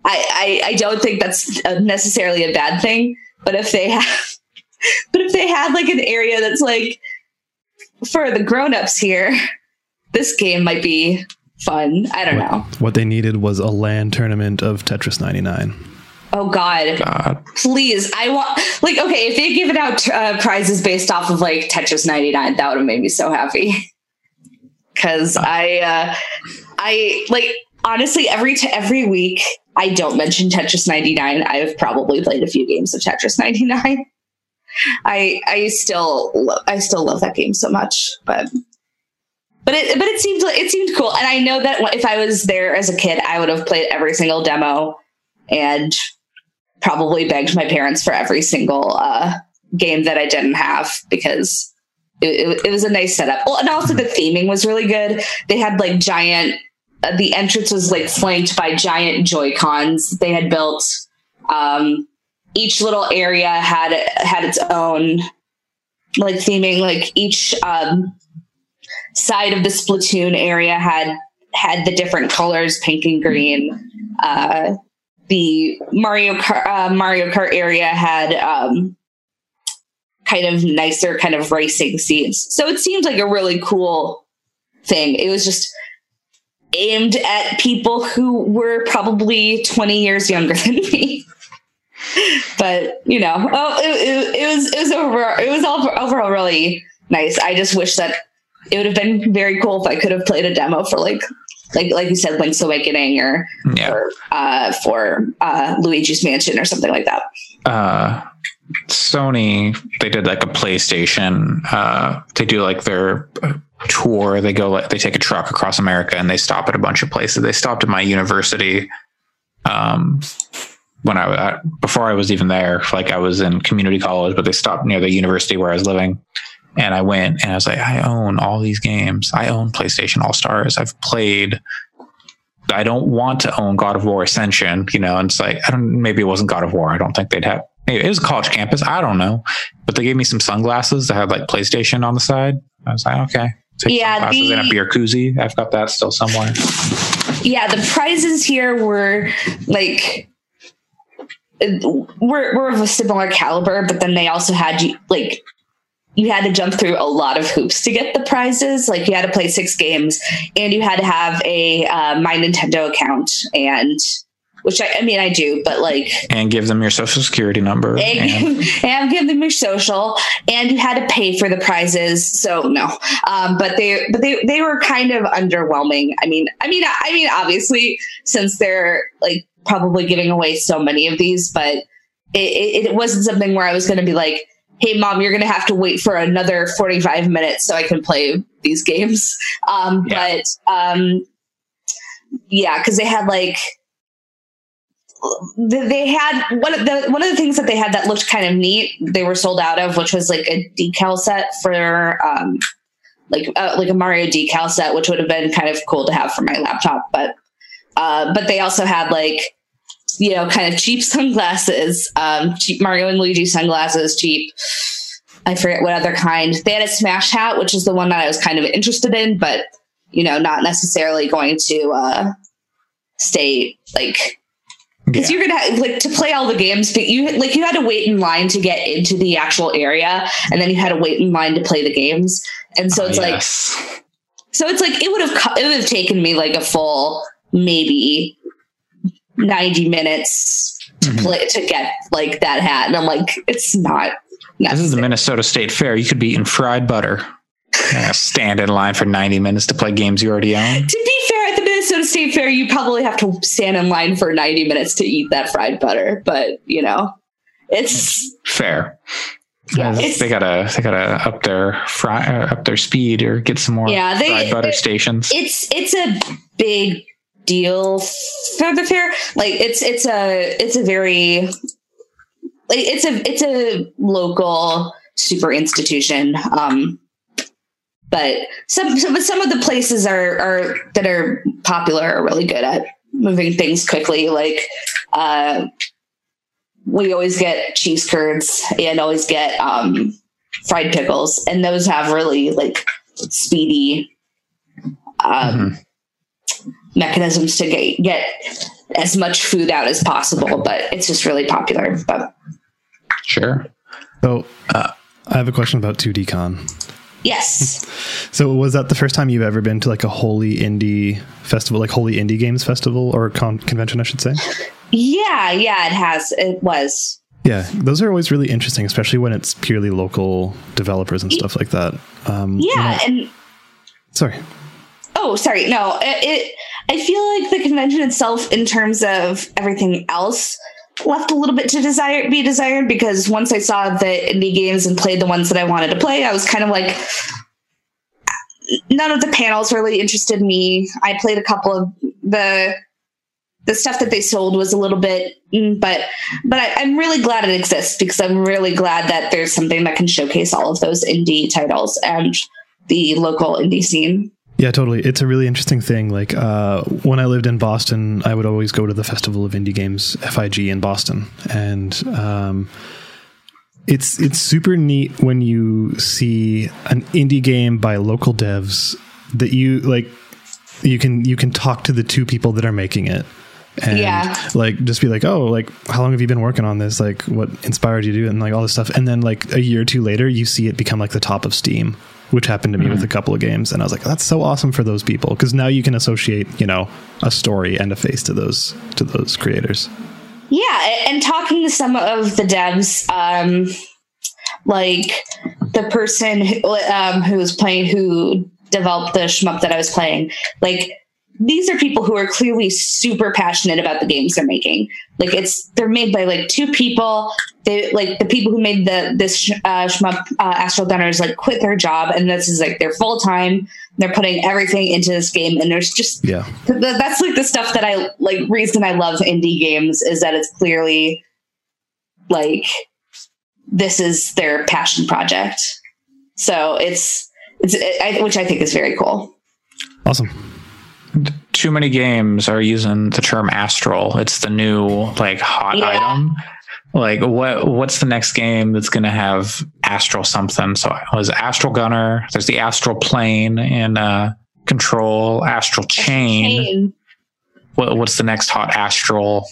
I, I I don't think that's necessarily a bad thing. But if they have, (laughs) but if they had like an area that's like for the grown-ups here, this game might be fun. I don't know. What they needed was a LAN tournament of Tetris 99. Oh God. God. Please, I want like okay. If they given out uh, prizes based off of like Tetris 99, that would have made me so happy. (laughs) Because I, uh, I like honestly every t- every week I don't mention Tetris 99. I've probably played a few games of Tetris 99. (laughs) I I still lo- I still love that game so much, but but it but it seemed it seemed cool, and I know that if I was there as a kid, I would have played every single demo and probably begged my parents for every single uh, game that I didn't have because it, it, it was a nice setup. Well, and also the theming was really good. They had like giant. Uh, the entrance was like flanked by giant Joy Cons they had built. Um, each little area had had its own like theming. Like each um, side of the Splatoon area had had the different colors, pink and green. Uh, the Mario Kart, uh, Mario Kart area had um, kind of nicer kind of racing scenes. So it seemed like a really cool thing. It was just aimed at people who were probably 20 years younger than me. (laughs) but you know, oh, it, it, it was it was overall it was all, overall really nice. I just wish that it would have been very cool if I could have played a demo for like like like you said, Link's Awakening or Yeah. or uh, for uh, Luigi's Mansion or something like that. uh Sony they did like a PlayStation uh they do like their uh, tour they go like they take a truck across America and they stop at a bunch of places they stopped at my university um when I uh, before I was even there like I was in community college but they stopped near the university where I was living and I went and I was like I own all these games I own PlayStation All Stars I've played I don't want to own God of War Ascension, you know, and it's like I don't maybe it wasn't God of War. I don't think they'd have maybe it was a college campus. I don't know. But they gave me some sunglasses that had like PlayStation on the side. I was like, okay. Take Yeah, sunglasses and a beer koozie. I've got that still somewhere. Yeah, the prizes here were like were were of a similar caliber, but then they also had you like you had to jump through a lot of hoops to get the prizes. Like you had to play six games, and you had to have a uh, My Nintendo account, and which I, I mean I do, but like And give them your social security number. And, and, and give them your social and you had to pay for the prizes so no um, but they but they they were kind of underwhelming i mean i mean i mean obviously since they're like probably giving away so many of these but it, it, it wasn't something where i was going to be like hey mom you're going to have to wait for another 45 minutes so i can play these games (laughs) um, Yeah. but um, yeah because they had like they had one of the one of the things that they had that looked kind of neat. They were sold out of, which was like a decal set for um, like uh, like a Mario decal set, which would have been kind of cool to have for my laptop. But uh, but they also had like you know kind of cheap (laughs) sunglasses, um, cheap Mario and Luigi sunglasses, cheap. I forget what other kind. They had a Smash hat, which is the one that I was kind of interested in, but you know, not necessarily going to uh, stay like because Yeah. you're gonna have, like to play all the games but you like you had to wait in line to get into the actual area and then you had to wait in line to play the games and so it's like Yes. so it's like it would have it would have taken me like a full maybe 90 minutes to Mhm. play to get like that hat and i'm like it's not This is the. Minnesota State Fair. You could be eating fried butter. Stand in line for 90 minutes to play games you already own. to be fair at the minnesota state fair you probably have to stand in line for 90 minutes to eat that fried butter but you know it's Fair. Yeah, it's- they gotta they gotta up their fry uh, up their speed or get some more Yeah, they- fried butter stations. it's it's a big deal for the fair like it's it's a it's a very like it's a it's a local super institution um but some some, some of the places are are that are popular are really good at moving things quickly like uh we always get cheese curds and always get um fried pickles and those have really like speedy um Mhm. Mechanisms to get get as much food out as possible. But it's just really popular. But Sure. So uh, I have a question about 2D Con. yes, (laughs) So was that the first time you've ever been to like a holy indie festival, like holy indie games festival or con- convention, I should say? yeah, yeah, it has. It was. Yeah, those are always really interesting, especially when it's purely local developers and stuff like that. Um, Yeah, and Sorry. Oh, sorry. No, it, it. I feel like the convention itself, in terms of everything else, left a little bit to desire be desired because once I saw the indie games and played the ones that I wanted to play, I was kind of like, none of the panels really interested me. I played a couple of the the stuff that they sold was a little bit, mm, but but I, I'm really glad it exists because I'm really glad that there's something that can showcase all of those indie titles and the local indie scene. Yeah, totally. It's a really interesting thing. Like uh, when I lived in Boston, I would always go to the Festival of Indie Games (FIG) in Boston, and um, it's it's super neat when you see an indie game by local devs that you like. You can you can talk to the two people that are making it. And Yeah. like just be like, oh, like how long have you been working on this? Like what inspired you to do it and like all this stuff. And then like a year or two later you see it become like the top of Steam, which happened to me with a couple of games. And I was like, that's so awesome for those people. Because now you can associate, you know, a story and a face to those to those creators. Yeah, and talking to some of the devs, um, like the person who, um, who was playing, who developed the shmup that I was playing, like these are people who are clearly super passionate about the games they're making. Like it's they're made by like two people. They like the people who made the this uh, shmup uh, Astral Gunners like quit their job and this is like their full time. They're putting everything into this game, and there's just Yeah. Th- th- that's like the stuff that I like. Reason I love indie games is that it's clearly like this is their passion project. So it's it's I, which I think is very cool. Awesome. Too many games are using the term astral. It's the new like hot Yeah. item. Like what what's the next game that's gonna have astral something? So it was Astral Gunner, there's the Astral Plane and uh Control, Astral Chain. Chain. What, what's the next hot astral?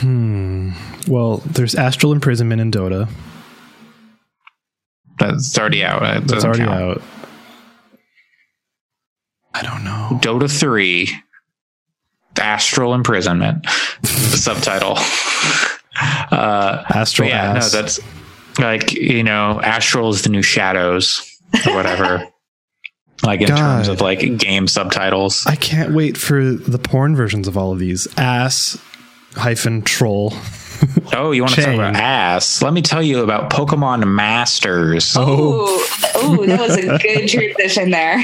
Hmm. Well, there's Astral Imprisonment in Dota. That's already out. It That's already count. out. I don't know. Dota 3 Astral Imprisonment the (laughs) subtitle (laughs) uh Astral yeah Ass. no that's like you know Astral is the new Shadows or whatever (laughs) like in terms of like game subtitles I can't wait for the porn versions of all of these. Ass hyphen troll. oh you want to talk about ass let me tell you about Pokemon Masters Oh. Ooh, ooh, that was a good transition there.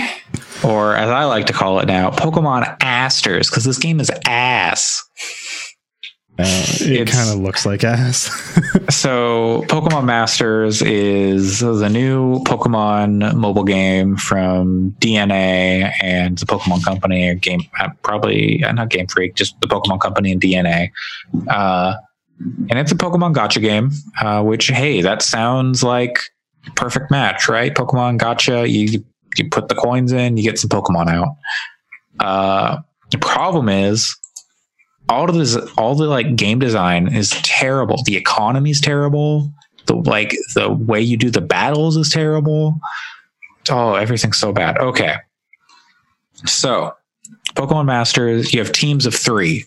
Or as I like to call it now Pokemon Asters because this game is ass Uh, it kind of looks like ass. (laughs) So, Pokemon Masters is the new Pokemon mobile game from DeNA and the Pokemon Company, game uh, probably uh, not Game Freak, just the Pokemon Company and DeNA. Uh, and it's a Pokemon gacha game, uh, which hey, that sounds like perfect match, right? Pokemon gacha, you you put the coins in, you get some Pokemon out. Uh, the problem is all of this all the like game design is terrible. The economy is terrible. The like the way you do the battles is terrible. Oh everything's so bad. Okay. So pokemon masters you have teams of three.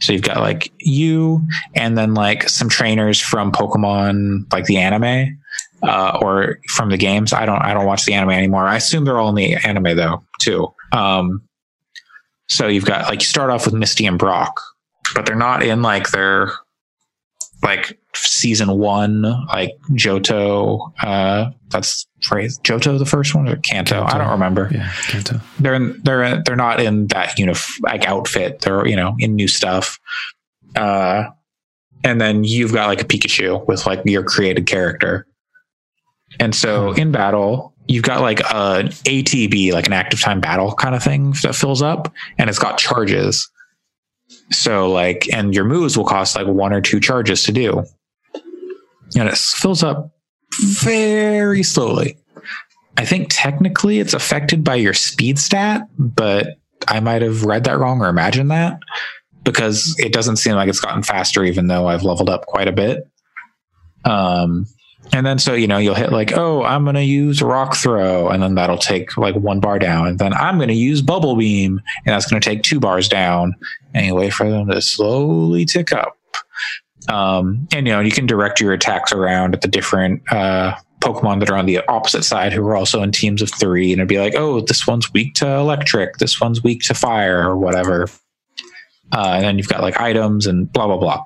So you've got like you and then like some trainers from pokemon like the anime uh, or from the games i don't i don't watch the anime anymore i assume they're all in the anime though too um so you've got like you start off with misty and brock but they're not in like their like season one like Johto. Uh, that's phrase Johto the first one or Kanto. I don't remember. yeah, Kanto. They're in, they're they're not in that unif like outfit. They're you know in new stuff. Uh, and then you've got like a Pikachu with like your created character. And so in battle, you've got like a ATB, like an active time battle kind of thing that fills up, and it's got charges. So like, and your moves will cost like one or two charges to do, and it fills up very slowly. I think technically it's affected by your speed stat, but I might have read that wrong or imagined that because it doesn't seem like it's gotten faster, even though I've leveled up quite a bit. Um, and then so you know you'll hit like oh i'm going to use rock throw and then that'll take like one bar down. And then i'm going to use bubble beam and that's going to take two bars down. And you wait for them to slowly tick up. Um, and you know you can direct your attacks around at the different uh, pokemon that are on the opposite side who are also in teams of three and it'd be like oh this one's weak to electric. This one's weak to fire or whatever. Uh, and then you've got like items and blah blah blah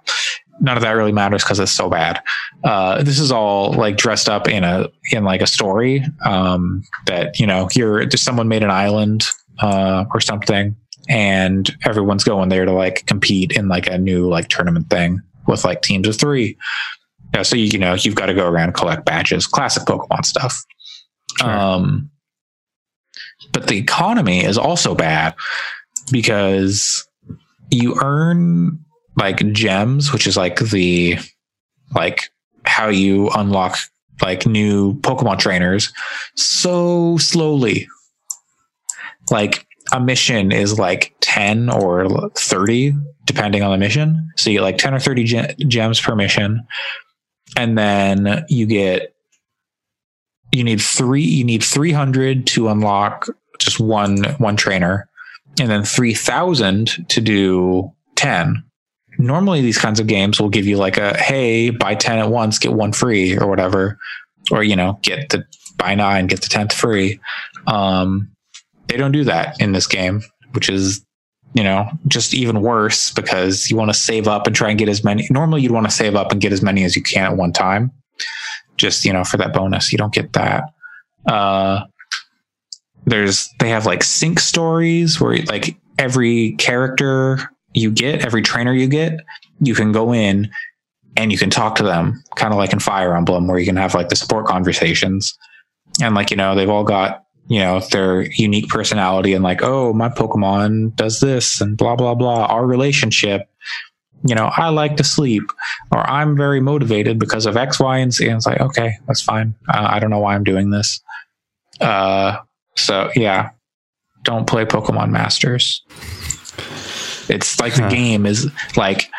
none of that really matters because it's so bad. Uh, this is all like dressed up in a in like a story um, that you know you're just someone made an island uh, or something, and everyone's going there to like compete in like a new like tournament thing with like teams of three. Yeah, so you, you know you've got to go around and collect badges, classic Pokemon stuff. Sure. Um, but the economy is also bad because you earn like gems, which is like the like how you unlock like new Pokemon trainers so slowly. Like a mission is like 10 or 30 depending on the mission. So you get like 10 or 30 ge- gems per mission and then you get you need 3 you need 300 to unlock just one one trainer and then 3000 to do 10 normally these kinds of games will give you like a hey buy 10 at once get one free or whatever. Or you know get the buy nine get the 10th free. Um they don't do that in this game which is you know just even worse because you want to save up and try and get as many normally you'd want to save up and get as many as you can at one time. Just you know for that bonus you don't get that. Uh there's they have like sync stories where like every character you get, every trainer you get, you can go in and you can talk to them, kind of like in Fire Emblem, where you can have like the support conversations. And like, you know, they've all got, you know, their unique personality and like, oh, my Pokemon does this and blah, blah, blah. Our relationship, you know, I like to sleep or I'm very motivated because of X, Y, and Z. And it's like, okay, that's fine. Uh, I don't know why I'm doing this. Uh, so yeah, don't play Pokemon Masters. It's like the game is like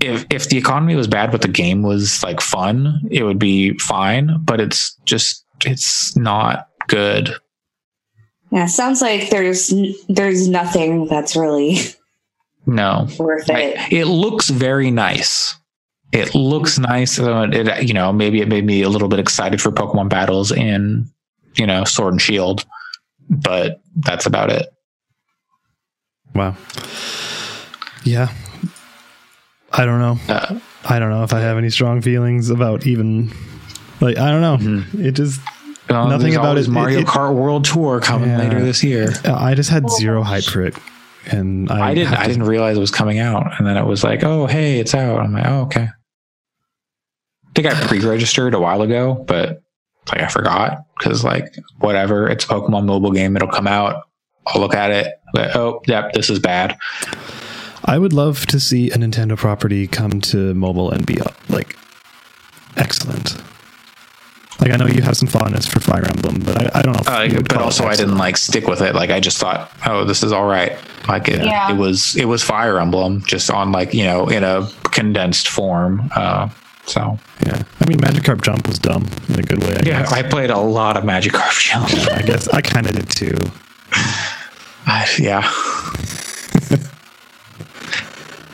if if the economy was bad but the game was like fun, it would be fine, but it's just it's not good. Yeah, sounds like there's there's nothing that's really No. worth it. Right. It looks very nice. It looks nice. It, you know, maybe it made me a little bit excited for Pokemon battles in, you know, Sword and Shield, but that's about it. Wow. Yeah. I don't know. Uh, I don't know if I have any strong feelings about even like I don't know. It just well, Nothing about always it- Mario it- it- Kart World Tour coming Yeah. later this year. I just had zero hype for it, and I, I didn't. have I didn't realize it was coming out, and then it was like, "Oh, hey, it's out." I'm like, "Oh, okay." I think I pre-registered a while ago, but like I forgot because like whatever. It's a Pokemon mobile game. It'll come out. I'll look at it. Like, oh, yep, this is bad. I would love to see a Nintendo property come to mobile and be uh, like excellent. Like I know you have some fondness for Fire Emblem, but I, I don't know. if Uh, you would but also, I didn't like stick with it. Like I just thought, oh, this is all right. Like it, Yeah. it was. It was Fire Emblem, just on like you know in a condensed form. Uh, so Yeah, I mean, Magikarp Jump was dumb in a good way. I yeah, guess. I played a lot of Magikarp (laughs) Jump. I guess I kind of did too. Yeah.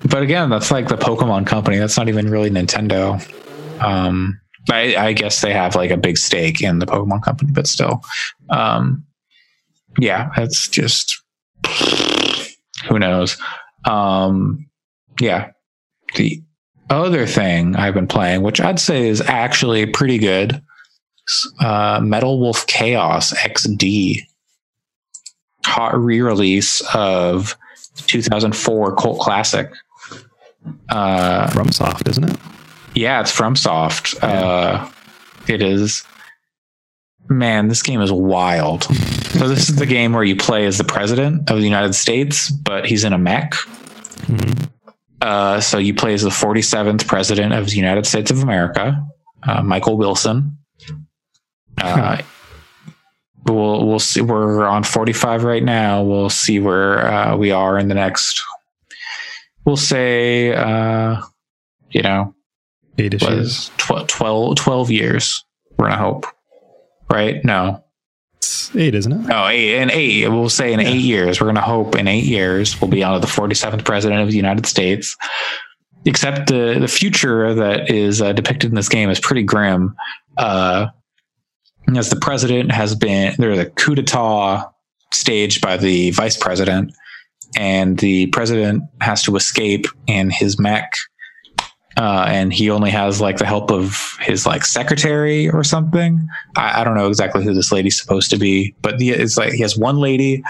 but again, that's like the Pokemon company. That's not even really Nintendo. Um, I, I guess they have like a big stake in the Pokemon company, but still, um, yeah, it's just who knows. Um, yeah, the other thing I've been playing, which I'd say is actually pretty good, uh, Metal Wolf Chaos XD hot re-release of 2004 cult classic. Uh, FromSoft isn't it? yeah, it's FromSoft. Uh, it is. Man, this game is wild. (laughs) so this is the game where you play as the president of the United States, but he's in a mech. Mhm. Uh, so you play as the 47th president of the United States of America, uh, Michael Wilson. Uh, we'll we'll see. We're on 45 right now. We'll see where uh, we are in the next. We'll say, uh, you know, Eight issues. is tw- 12, 12 years. We're gonna hope, right? No, It's eight, isn't it? Oh, eight, in eight. We'll say in Yeah. eight years. We're going to hope in eight years we'll be on the 47th president of the United States. Except the the future that is uh, depicted in this game is pretty grim. Uh, as the president has been, there's a coup d'état staged by the vice president, and the president has to escape in his mech. Uh, and he only has like the help of his like secretary or something. I, I don't know exactly who this lady's supposed to be, but it's like he has one lady,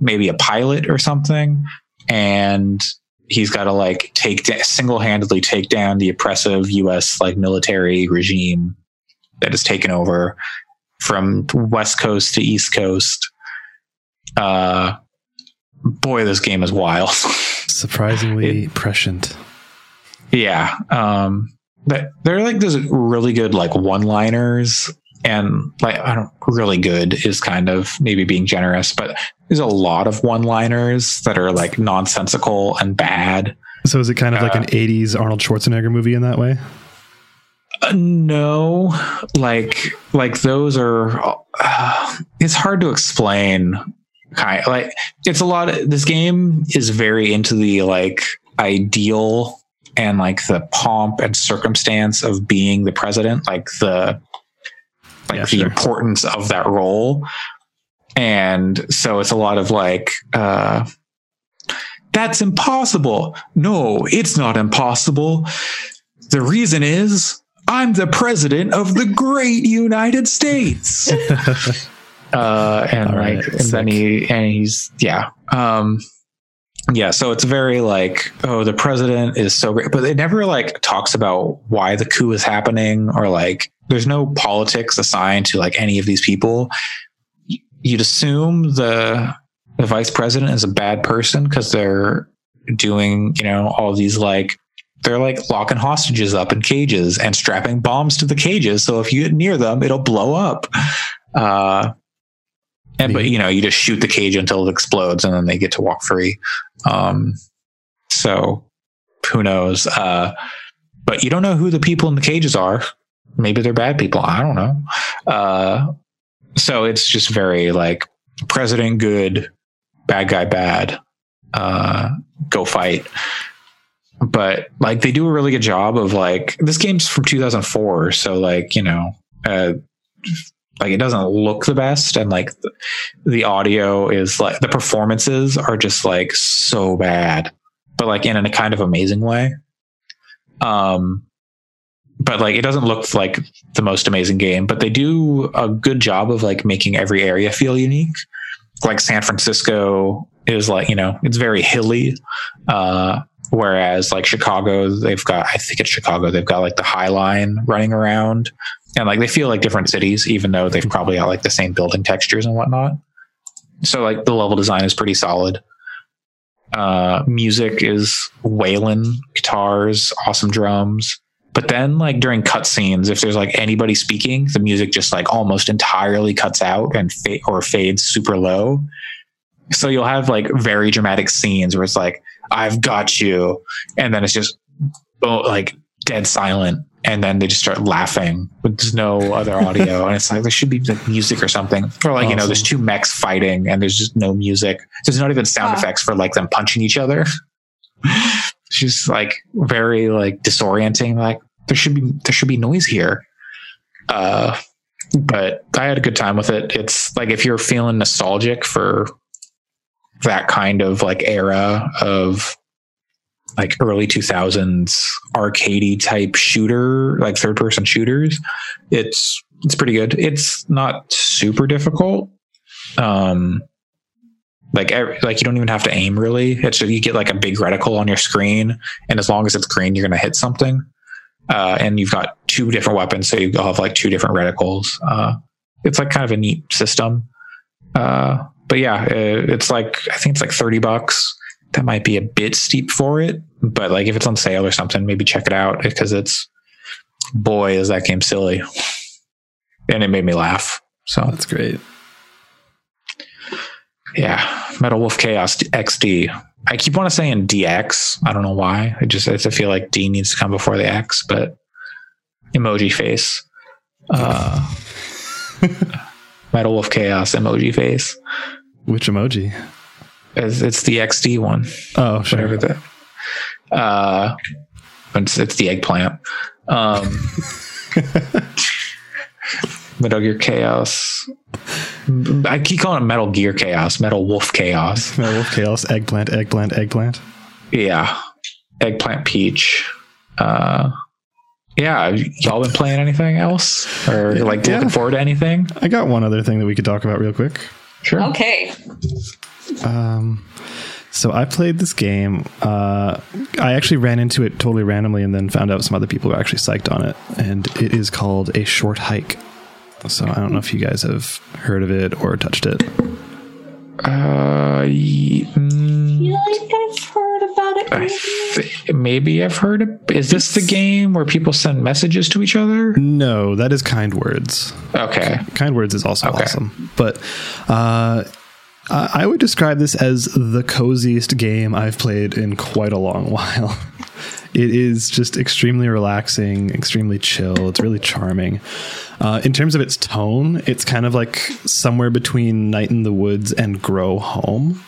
maybe a pilot or something, and he's got to like take da- single-handedly take down the oppressive U.S. like military regime that has taken over from west coast to east coast. Uh, boy, this game is wild. (laughs) Surprisingly prescient. Yeah. Um but they're like those really good like one liners and like I don't really good is kind of maybe being generous, but there's a lot of one liners that are like nonsensical and bad. So is it kind of like Uh, an 80s Arnold Schwarzenegger movie in that way? Uh, no, like like those are uh, it's hard to explain kind like it's a lot of this game is very into the like ideal and like the pomp and circumstance of being the president like the like Yeah, the sure. importance of that role. And so it's a lot of like uh that's impossible. No it's not impossible. The reason is i'm the president of the great united states. (laughs) Uh and All right, like and then he and he's yeah um yeah so it's very like oh the president is so great but it never like talks about why the coup is happening or like there's no politics assigned to like any of these people. You'd assume the the vice president is a bad person because they're doing you know all these like they're like locking hostages up in cages and strapping bombs to the cages. So if you get near them it'll blow up. Uh and but you know you just shoot the cage until it explodes and then they get to walk free. Um so who knows? Uh but you don't know who the people in the cages are. Maybe they're bad people. I don't know. Uh so it's just very like president good bad guy bad. Uh go fight but like they do a really good job of like this game's from 2004 so like you know uh like it doesn't look the best and like the, audio is like the performances are just like so bad but like in a kind of amazing way. Um but like it doesn't look like the most amazing game but they do a good job of like making every area feel unique. Like san francisco is like you know it's very hilly uh whereas like chicago they've got i think it's chicago they've got like the high line running around. And like they feel like different cities even though they've probably got like the same building textures and whatnot. So like the level design is pretty solid. Uh music is wailing guitars awesome drums. But then like during cutscenes if there's like anybody speaking the music just like almost entirely cuts out and fa- or fades super low. So you'll have like very dramatic scenes where it's like i've got you. And then it's just oh, like dead silent. And then they just start laughing but there's no other audio. And it's like there should be like music or something. Or like you know there's two mechs fighting and there's just no music. There's not even sound Huh. effects for like them punching each other. (laughs) It's just like very like disorienting. Like there should be there should be noise here. Uh but i had a good time with it. It's like if you're feeling nostalgic for that kind of like era of like early 2000s arcadey type shooter like third person shooters it's it's pretty good. It's not super difficult. Um like like you don't even have to aim really. It's you get like a big reticle on your screen and as long as it's green you're going to hit something. Uh, and you've got two different weapons so you'll have like two different reticles. Uh, it's like kind of a neat system. Uh, but yeah uh, it's like i think it's like 30 bucks that might be a bit steep for it but like if it's on sale or something maybe check it out because it's boy is that game silly and it made me laugh so That's great. Yeah, Metal Wolf Chaos XD. I keep want to say in DX. I don't know why. I just I feel like D needs to come before the X, but emoji face. Uh, (laughs) Metal Wolf Chaos emoji face. Which emoji? It's, it's the XD one. Oh, sure. Whatever the. Uh, it's, it's the eggplant. Um, (laughs) Metal Gear Chaos. I keep calling it Metal Gear Chaos, Metal Wolf Chaos. (laughs) Metal Wolf Chaos, eggplant, eggplant, eggplant. Yeah. Eggplant Peach. Uh, yeah. Y'all been playing anything else? Or like Yeah. looking forward to anything? I got one other thing that we could talk about real quick. Sure. Okay. Um, so I played this game. Uh, I actually ran into it totally randomly and then found out some other people were actually psyched on it. And it is called A Short Hike. So I don't know if you guys have heard of it or touched it. Uh, y- mm, feel like I've heard about it. Maybe. th- maybe I've heard of Is this the game where people send messages to each other? No, that is Kind Words. Okay. Kind Words is also Okay. awesome. But uh, I I would describe this as the coziest game I've played in quite a long (laughs) while. It is just extremely relaxing, extremely chill. It's really charming. Uh, in terms of its tone, it's kind of like somewhere between Night in the Woods and Grow Home.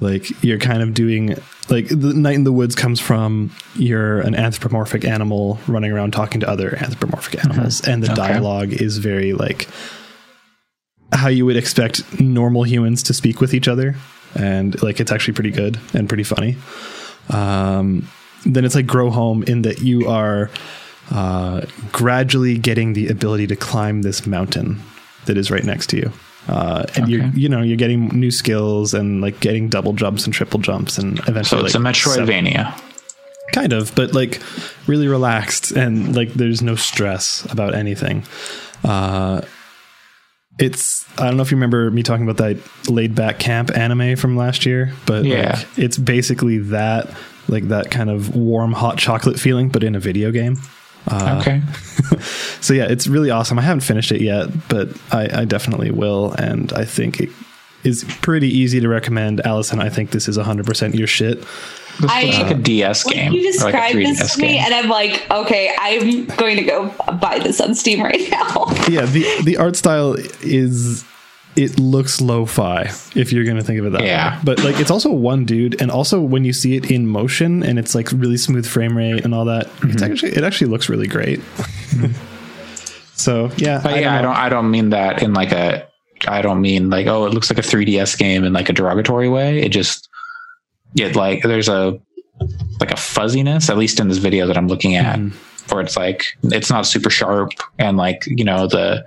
Like you're kind of doing like the Night in the Woods comes from you're an anthropomorphic animal running around talking to other anthropomorphic animals, and the Okay. dialogue is very like how you would expect normal humans to speak with each other, and like it's actually pretty good and pretty funny. Um, then it's like Grow Home in that you are uh, gradually getting the ability to climb this mountain that is right next to you. Uh, and you're, Okay. you know, you're getting new skills and like getting double jumps and triple jumps and eventually. So eventually, it's a like, seven- Metroidvania. kind of, but like really relaxed and like there's no stress about anything. Uh, it's I don't know if you remember me talking about that laid back camp anime from last year, but Yeah. like, it's basically that like that kind of warm hot chocolate feeling, but in a video game. Uh, okay. (laughs) So yeah, it's really awesome. I haven't finished it yet, but I, I definitely will, and I think it is pretty easy to recommend. Allyson, I think this is 100% your shit. This I- looks like a DS When game. you or like describe this to me, game. and I'm like, okay, I'm going to go buy this on Steam right now. yeah the the art style is it looks lo-fi if you're gonna think of it that Yeah. way but like it's also one dude and also when you see it in motion and it's like really smooth frame rate and all that it's mm-hmm. actually it actually looks really great (laughs) so yeah But yeah, I don't. I don't mean that in like a. I don't mean like oh, it looks like a 3DS game in like a derogatory way. It just, it like there's a like a fuzziness at least in this video that I'm looking at, mm-hmm. where it's like it's not super sharp and like you know the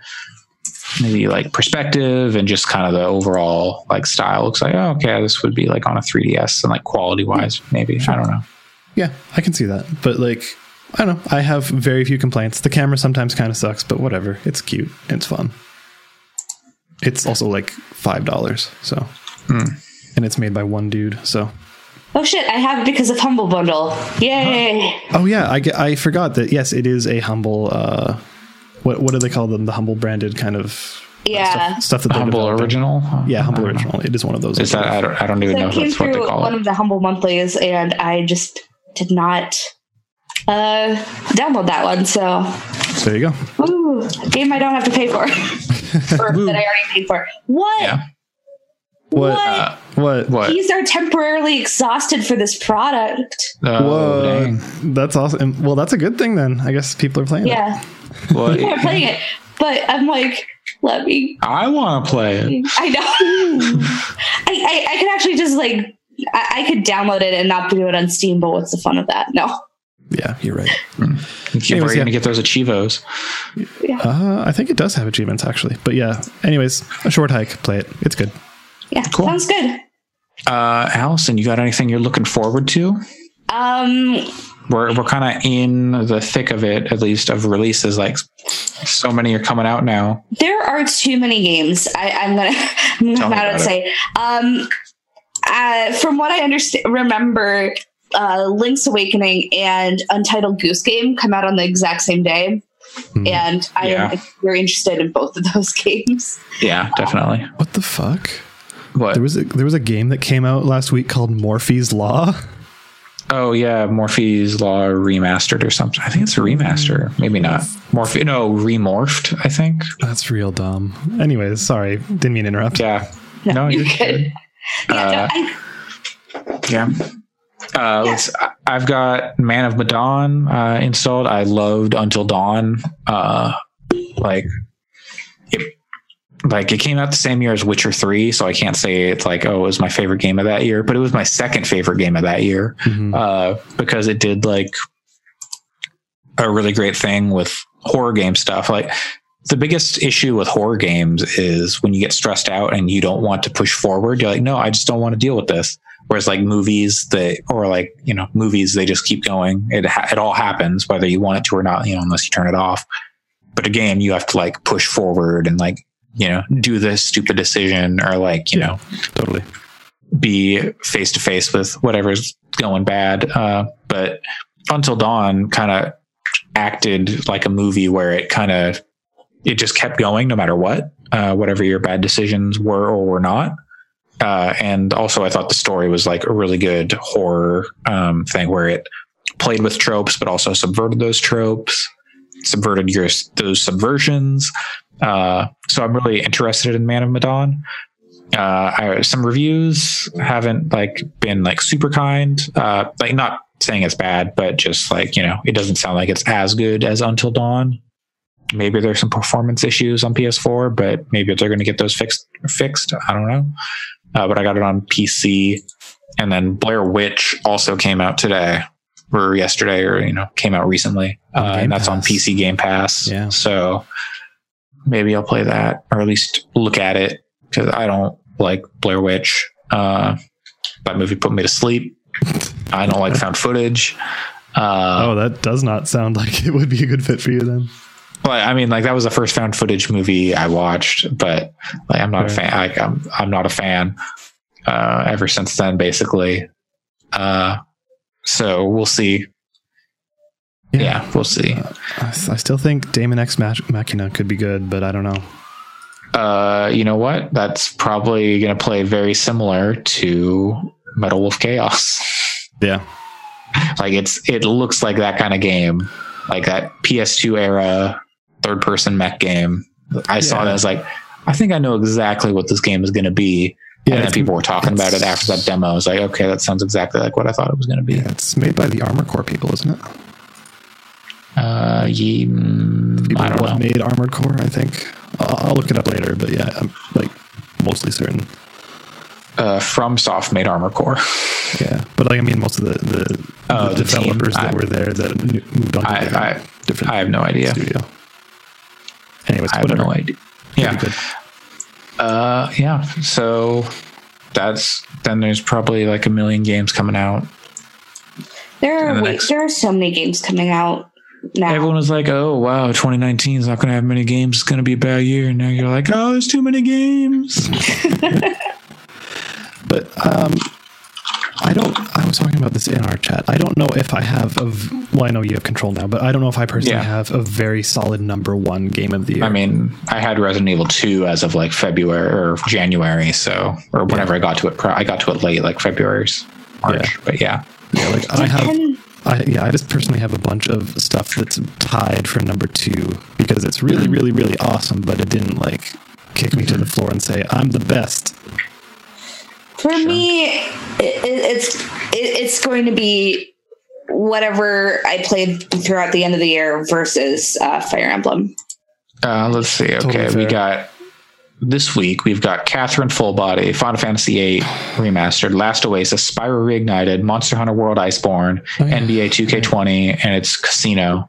maybe like perspective and just kind of the overall like style looks like oh okay this would be like on a 3ds and like quality wise maybe. I don't know. Yeah i can see that. But like i don't know. I have very few complaints. The camera sometimes kind of sucks but whatever. It's cute. It's fun. It's also like five dollars so. And it's made by one dude so. Oh shit, I have it because of Humble Bundle. Yay! Oh yeah, I, I forgot that. Yes, it is a humble. Uh, what what do they call them? The humble branded kind of Yeah. stuff, stuff that they're humble developing. original Yeah, humble I don't know. original. It is one of those. is that i don't, I don't even So know if that's what they through call one it of the Humble Monthlies, and I just did not uh, download that one. So, there you go. ooh, game I don't have to pay for, (laughs) or that I already paid for. What? yeah What? What? uh, What? what Keys are temporarily exhausted for this product. oh, Whoa, dang. that's awesome. Well, that's a good thing then. I guess people are playing. it. Yeah, people are playing it, but I'm like, let me. i want to play it I know. I, I I could actually just like I, I could download it and not do it on Steam, but what's the fun of that? No. Yeah, you're right. You're Anyways, gonna get those achievos. Uh, I think it does have achievements actually. But yeah. Anyways, a short hike. Play it. It's good. Yeah, Cool. sounds good. Uh, Allyson, you got anything you're looking forward to? Um, We're we're kind of in the thick of it, at least of releases. Like so many are coming out now. there are too many games. I, I'm gonna (laughs) I'm gonna Tell come me out and about say. Um, uh, from what I understand, remember, uh, Link's Awakening and Untitled Goose Game come out on the exact same day, Hmm. and I Yeah. am very interested in both of (laughs) those games. Yeah, definitely. What the fuck? What? There was a there was a game that came out last week called Morphies Law. (laughs) oh yeah, Morphies Law remastered or something. I think it's a remaster. Maybe not. Morphe. No, remorphed. I think. That's real dumb. Anyways, sorry, didn't mean to interrupt. Yeah. No, you're (laughs) you're good. good. Yeah, Uh, I, Yeah. Uh, let's, I- I've got Man of Medan uh, installed. I loved Until Dawn. Uh, like it, like it came out the same year as Witcher Three, so I can't say it's like oh it was my favorite game of that year, but it was my second favorite game of that year Mhm. uh, because it did like a really great thing with horror game stuff. Like the biggest issue with horror games is when you get stressed out and you don't want to push forward. You're like, no, I just don't want to deal with this. Whereas like movies that, or like, you know, movies, they just keep going. It, ha- it all happens whether you want it to or not, you know, unless you turn it off. But a game, you have to like push forward and like, you know, do this stupid decision or like, you Yeah. know, totally. be face to face with whatever's going bad. Uh, but Until Dawn kind of acted like a movie where it kind of it just kept going no matter what, uh, whatever your bad decisions were or were not. Uh, and also, I thought the story was like a really good horror um, thing where it played with tropes, but also subverted those tropes, subverted your those subversions. Uh, so I'm really interested in Man of Medan. Uh I, some reviews haven't like been like super kind. Uh like not saying it's bad but just like you know it doesn't sound like it's as good as until dawn. Maybe there's some performance issues on ps4 but maybe they're going to get those fixed fixed. I don't know. Uh, but i got it on pc and then blair witch also came out today or yesterday or you know came out recently. Uh, and that's on pc game pass. Yeah. so maybe i'll play that or at least look at it because I don't like Blair Witch. Uh, that movie put me to sleep. I don't like found footage. Uh, oh, that does not sound (laughs) like it would be a good fit for you then. well, I mean, like that was the first found footage movie I watched, but like I'm not a fan. Like, I'm I'm not a fan. Uh, ever since then, basically. Uh, so we'll see. Yeah, we'll see. I, I still think Daemon X Machina could be good, but I don't know. Uh, you know what? That's probably going to play very similar to Metal Wolf Chaos. (laughs) Yeah. like it's it looks like that kind of game like that ps2 era third person mech game i saw Yeah. that as like i think i know exactly what this game is going to be Yeah, and then people were talking about it after that demo i was like okay that sounds exactly like what i thought it was going to be Yeah, it's made by the Armor Core people, isn't it? Uh ye, mm, People i don't who know made Armored Core, I think. I'll, I'll look it up later, but yeah, I'm like mostly certain. uh FromSoft made armor core Yeah, but like I mean, most of the the, Oh, the the team. developers that I- were there that moved on to I- a I- different i have no idea studio. Anyways, i have whatever. no idea yeah good. uh yeah so that's then there's probably like a million games coming out there are the wait, next- there are so many games coming out now. Everyone was like, "Oh wow, 2019 is not going to have many games. It's going to be a bad year." And now you're like, "Oh, there's too many games." (laughs) But um, I don't. I was talking about this in our chat. I don't know if I have a. v- Well, I know you have control now, but I don't know if I personally Yeah. have a very solid number one game of the year. I mean, I had Resident Evil 2 as of like February or January, so or whenever I got to it. I got to it late, like February's March. Yeah. But yeah, yeah, like I have. Depend- I, yeah, I just personally have a bunch of stuff that's tied for number two because it's really, really, really awesome, but it didn't like kick me to the floor and say I'm the best. For me, it, it, it's it, it's going to be whatever I played throughout the end of the year versus uh, Fire Emblem. uh, let's see. Okay, Totally we got this week. We've got Catherine Full Body, Final Fantasy VIII remastered, Last Oasis, Spyro Reignited, Monster Hunter World Iceborne, Oh, yeah. NBA 2K20, and it's Casino.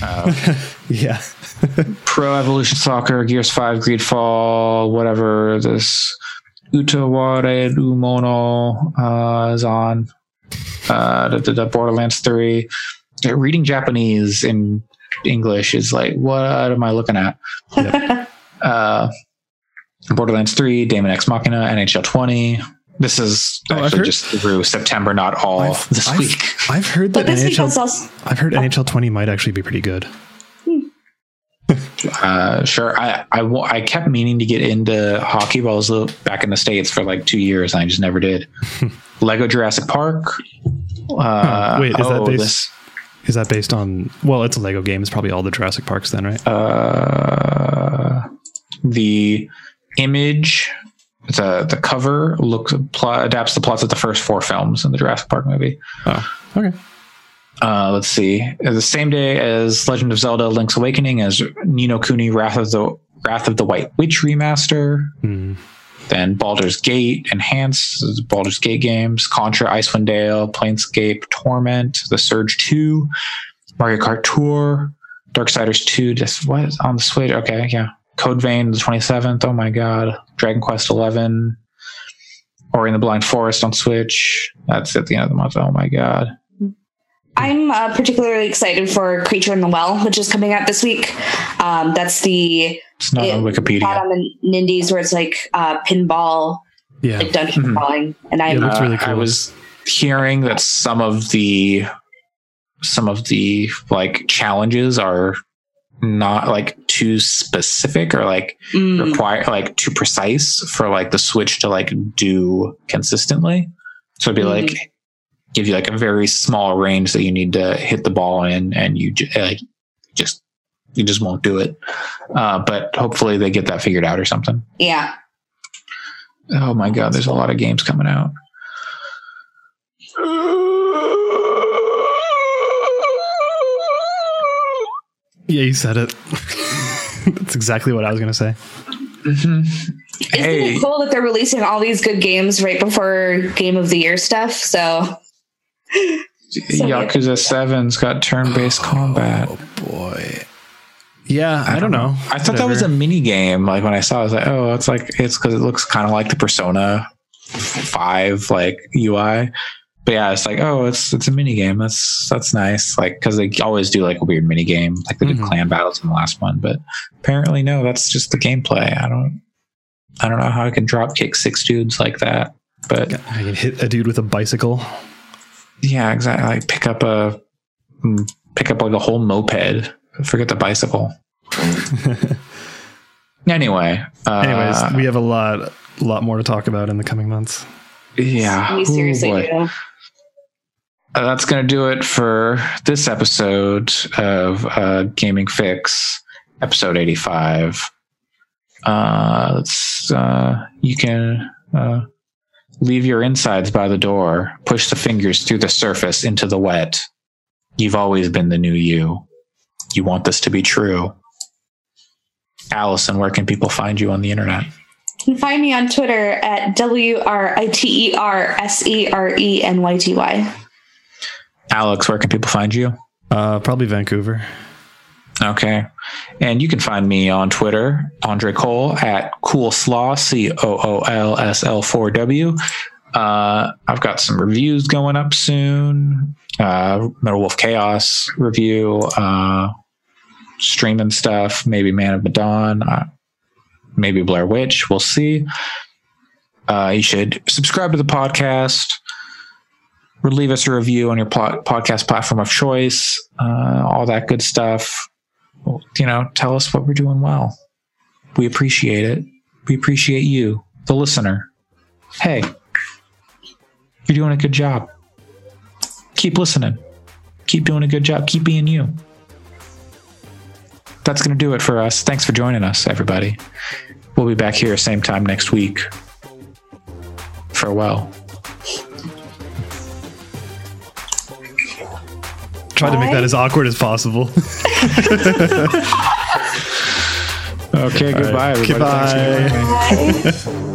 (laughs) Yeah, (laughs) Pro Evolution Soccer, Gears 5, Greedfall, whatever this Utawarerumono uh, is on. Uh, the, the, the Borderlands 3. Reading Japanese in English is like, what am I looking at? (laughs) uh, Borderlands 3, Daemon X Machina, NHL 20. This is Oh, actually heard- just through September, not all I've- this I've- week. I've heard that this week was NHL. also I've heard NHL 20 might actually be pretty good. uh, sure. I, I I kept meaning to get into hockey while I was back in the states for like two years, and I just never did. (laughs) Lego Jurassic Park. Uh, Wait, is that oh, based? this- Is that based on? Well, it's a Lego game. It's probably all the Jurassic Parks then, right? uh, the image, the the cover looks plot, adapts the plots of the first four films in the Jurassic Park movie. oh, okay. Uh, let's see. The same day as Legend of Zelda: Link's Awakening, as Ni no Kuni Wrath of the Wrath of the White Witch remaster. Hmm. Then Baldur's Gate Enhanced, Baldur's Gate games, Contra, Icewind Dale, Planescape, Torment, The Surge 2, Mario Kart Tour, Darksiders 2, just what on the Switch? Okay, yeah. Code Vein, the 27th. Oh my god. Dragon Quest 11, Ori and the Blind Forest on Switch. That's at the end of the month. Oh my god. I'm uh, particularly excited for Creature in the Well, which is coming out this week. Um, that's the It's not on Wikipedia. not on the Nindies where it's like uh, pinball, Yeah. like dungeon Mhm. crawling, and It I'm looks really Uh, I was hearing that some of the some of the like challenges are not like too specific or like mm, require like too precise for like the switch to like do consistently. So it'd be Mhm. like give you like a very small range that you need to hit the ball in, and you ju- like just you just won't do it. Uh, but hopefully they get that figured out or something. yeah. Oh my god, there's a lot of games coming out. Yeah, you said it. (laughs) That's exactly what I was going to say. Mhm. Isn't Hey, it cool that they're releasing all these good games right before Game of the Year stuff? So Yakuza 7's got turn-based combat. Oh boy. Yeah, I, don't know. I thought that was a mini game. Like when I saw, it, I was like, "Oh, it's like it's because it looks kind of like the Persona Five like UI." But yeah, it's like, "Oh, it's it's a mini game. That's that's nice." Like because they always do like a weird mini game, like they did Mhm. clan battles in the last one. But apparently, no, that's just the gameplay. I don't, I don't know how I can drop kick six dudes like that. But I can hit a dude with a bicycle. yeah, exactly. Like pick up a mm, pick up like a whole moped. Forget the bicycle. (laughs) Anyway, uh, Anyways, we have a lot, lot more to talk about in the coming months. yeah, we seriously boy. do. Uh, that's going to do it for this episode of uh, Gaming Fyx, episode 85. Uh, let's, uh, you can uh, leave your insides by the door, push the fingers through the surface into the wet. You've always been the new you. You want this to be true. Allyson, where can people find you on the internet? You can find me on Twitter at W R I T E R S E R E N Y T Y. Alex, where can people find you? Uh, probably Vancouver. Okay. And you can find me on Twitter, Andre Cole at Coolslaw, C O O L S L 4 W. Uh, I've got some reviews going up soon. Uh, Metal Wolf Chaos review, uh, streaming stuff, maybe Man of Medan, uh, maybe Blair Witch. We'll see. Uh, you should subscribe to the podcast leave us a review on your podcast platform of choice, uh, all that good stuff. You know, tell us what we're doing well. We appreciate it. We appreciate you, the listener. Hey, you're doing a good job. Keep listening. Keep doing a good job. Keep being you. That's going to do it for us. Thanks for joining us, everybody. We'll be back here same time next week. Farewell. Tried to make that as awkward as possible. (laughs) (laughs) Okay, goodbye, everybody. Goodbye. joining me. Bye. (laughs)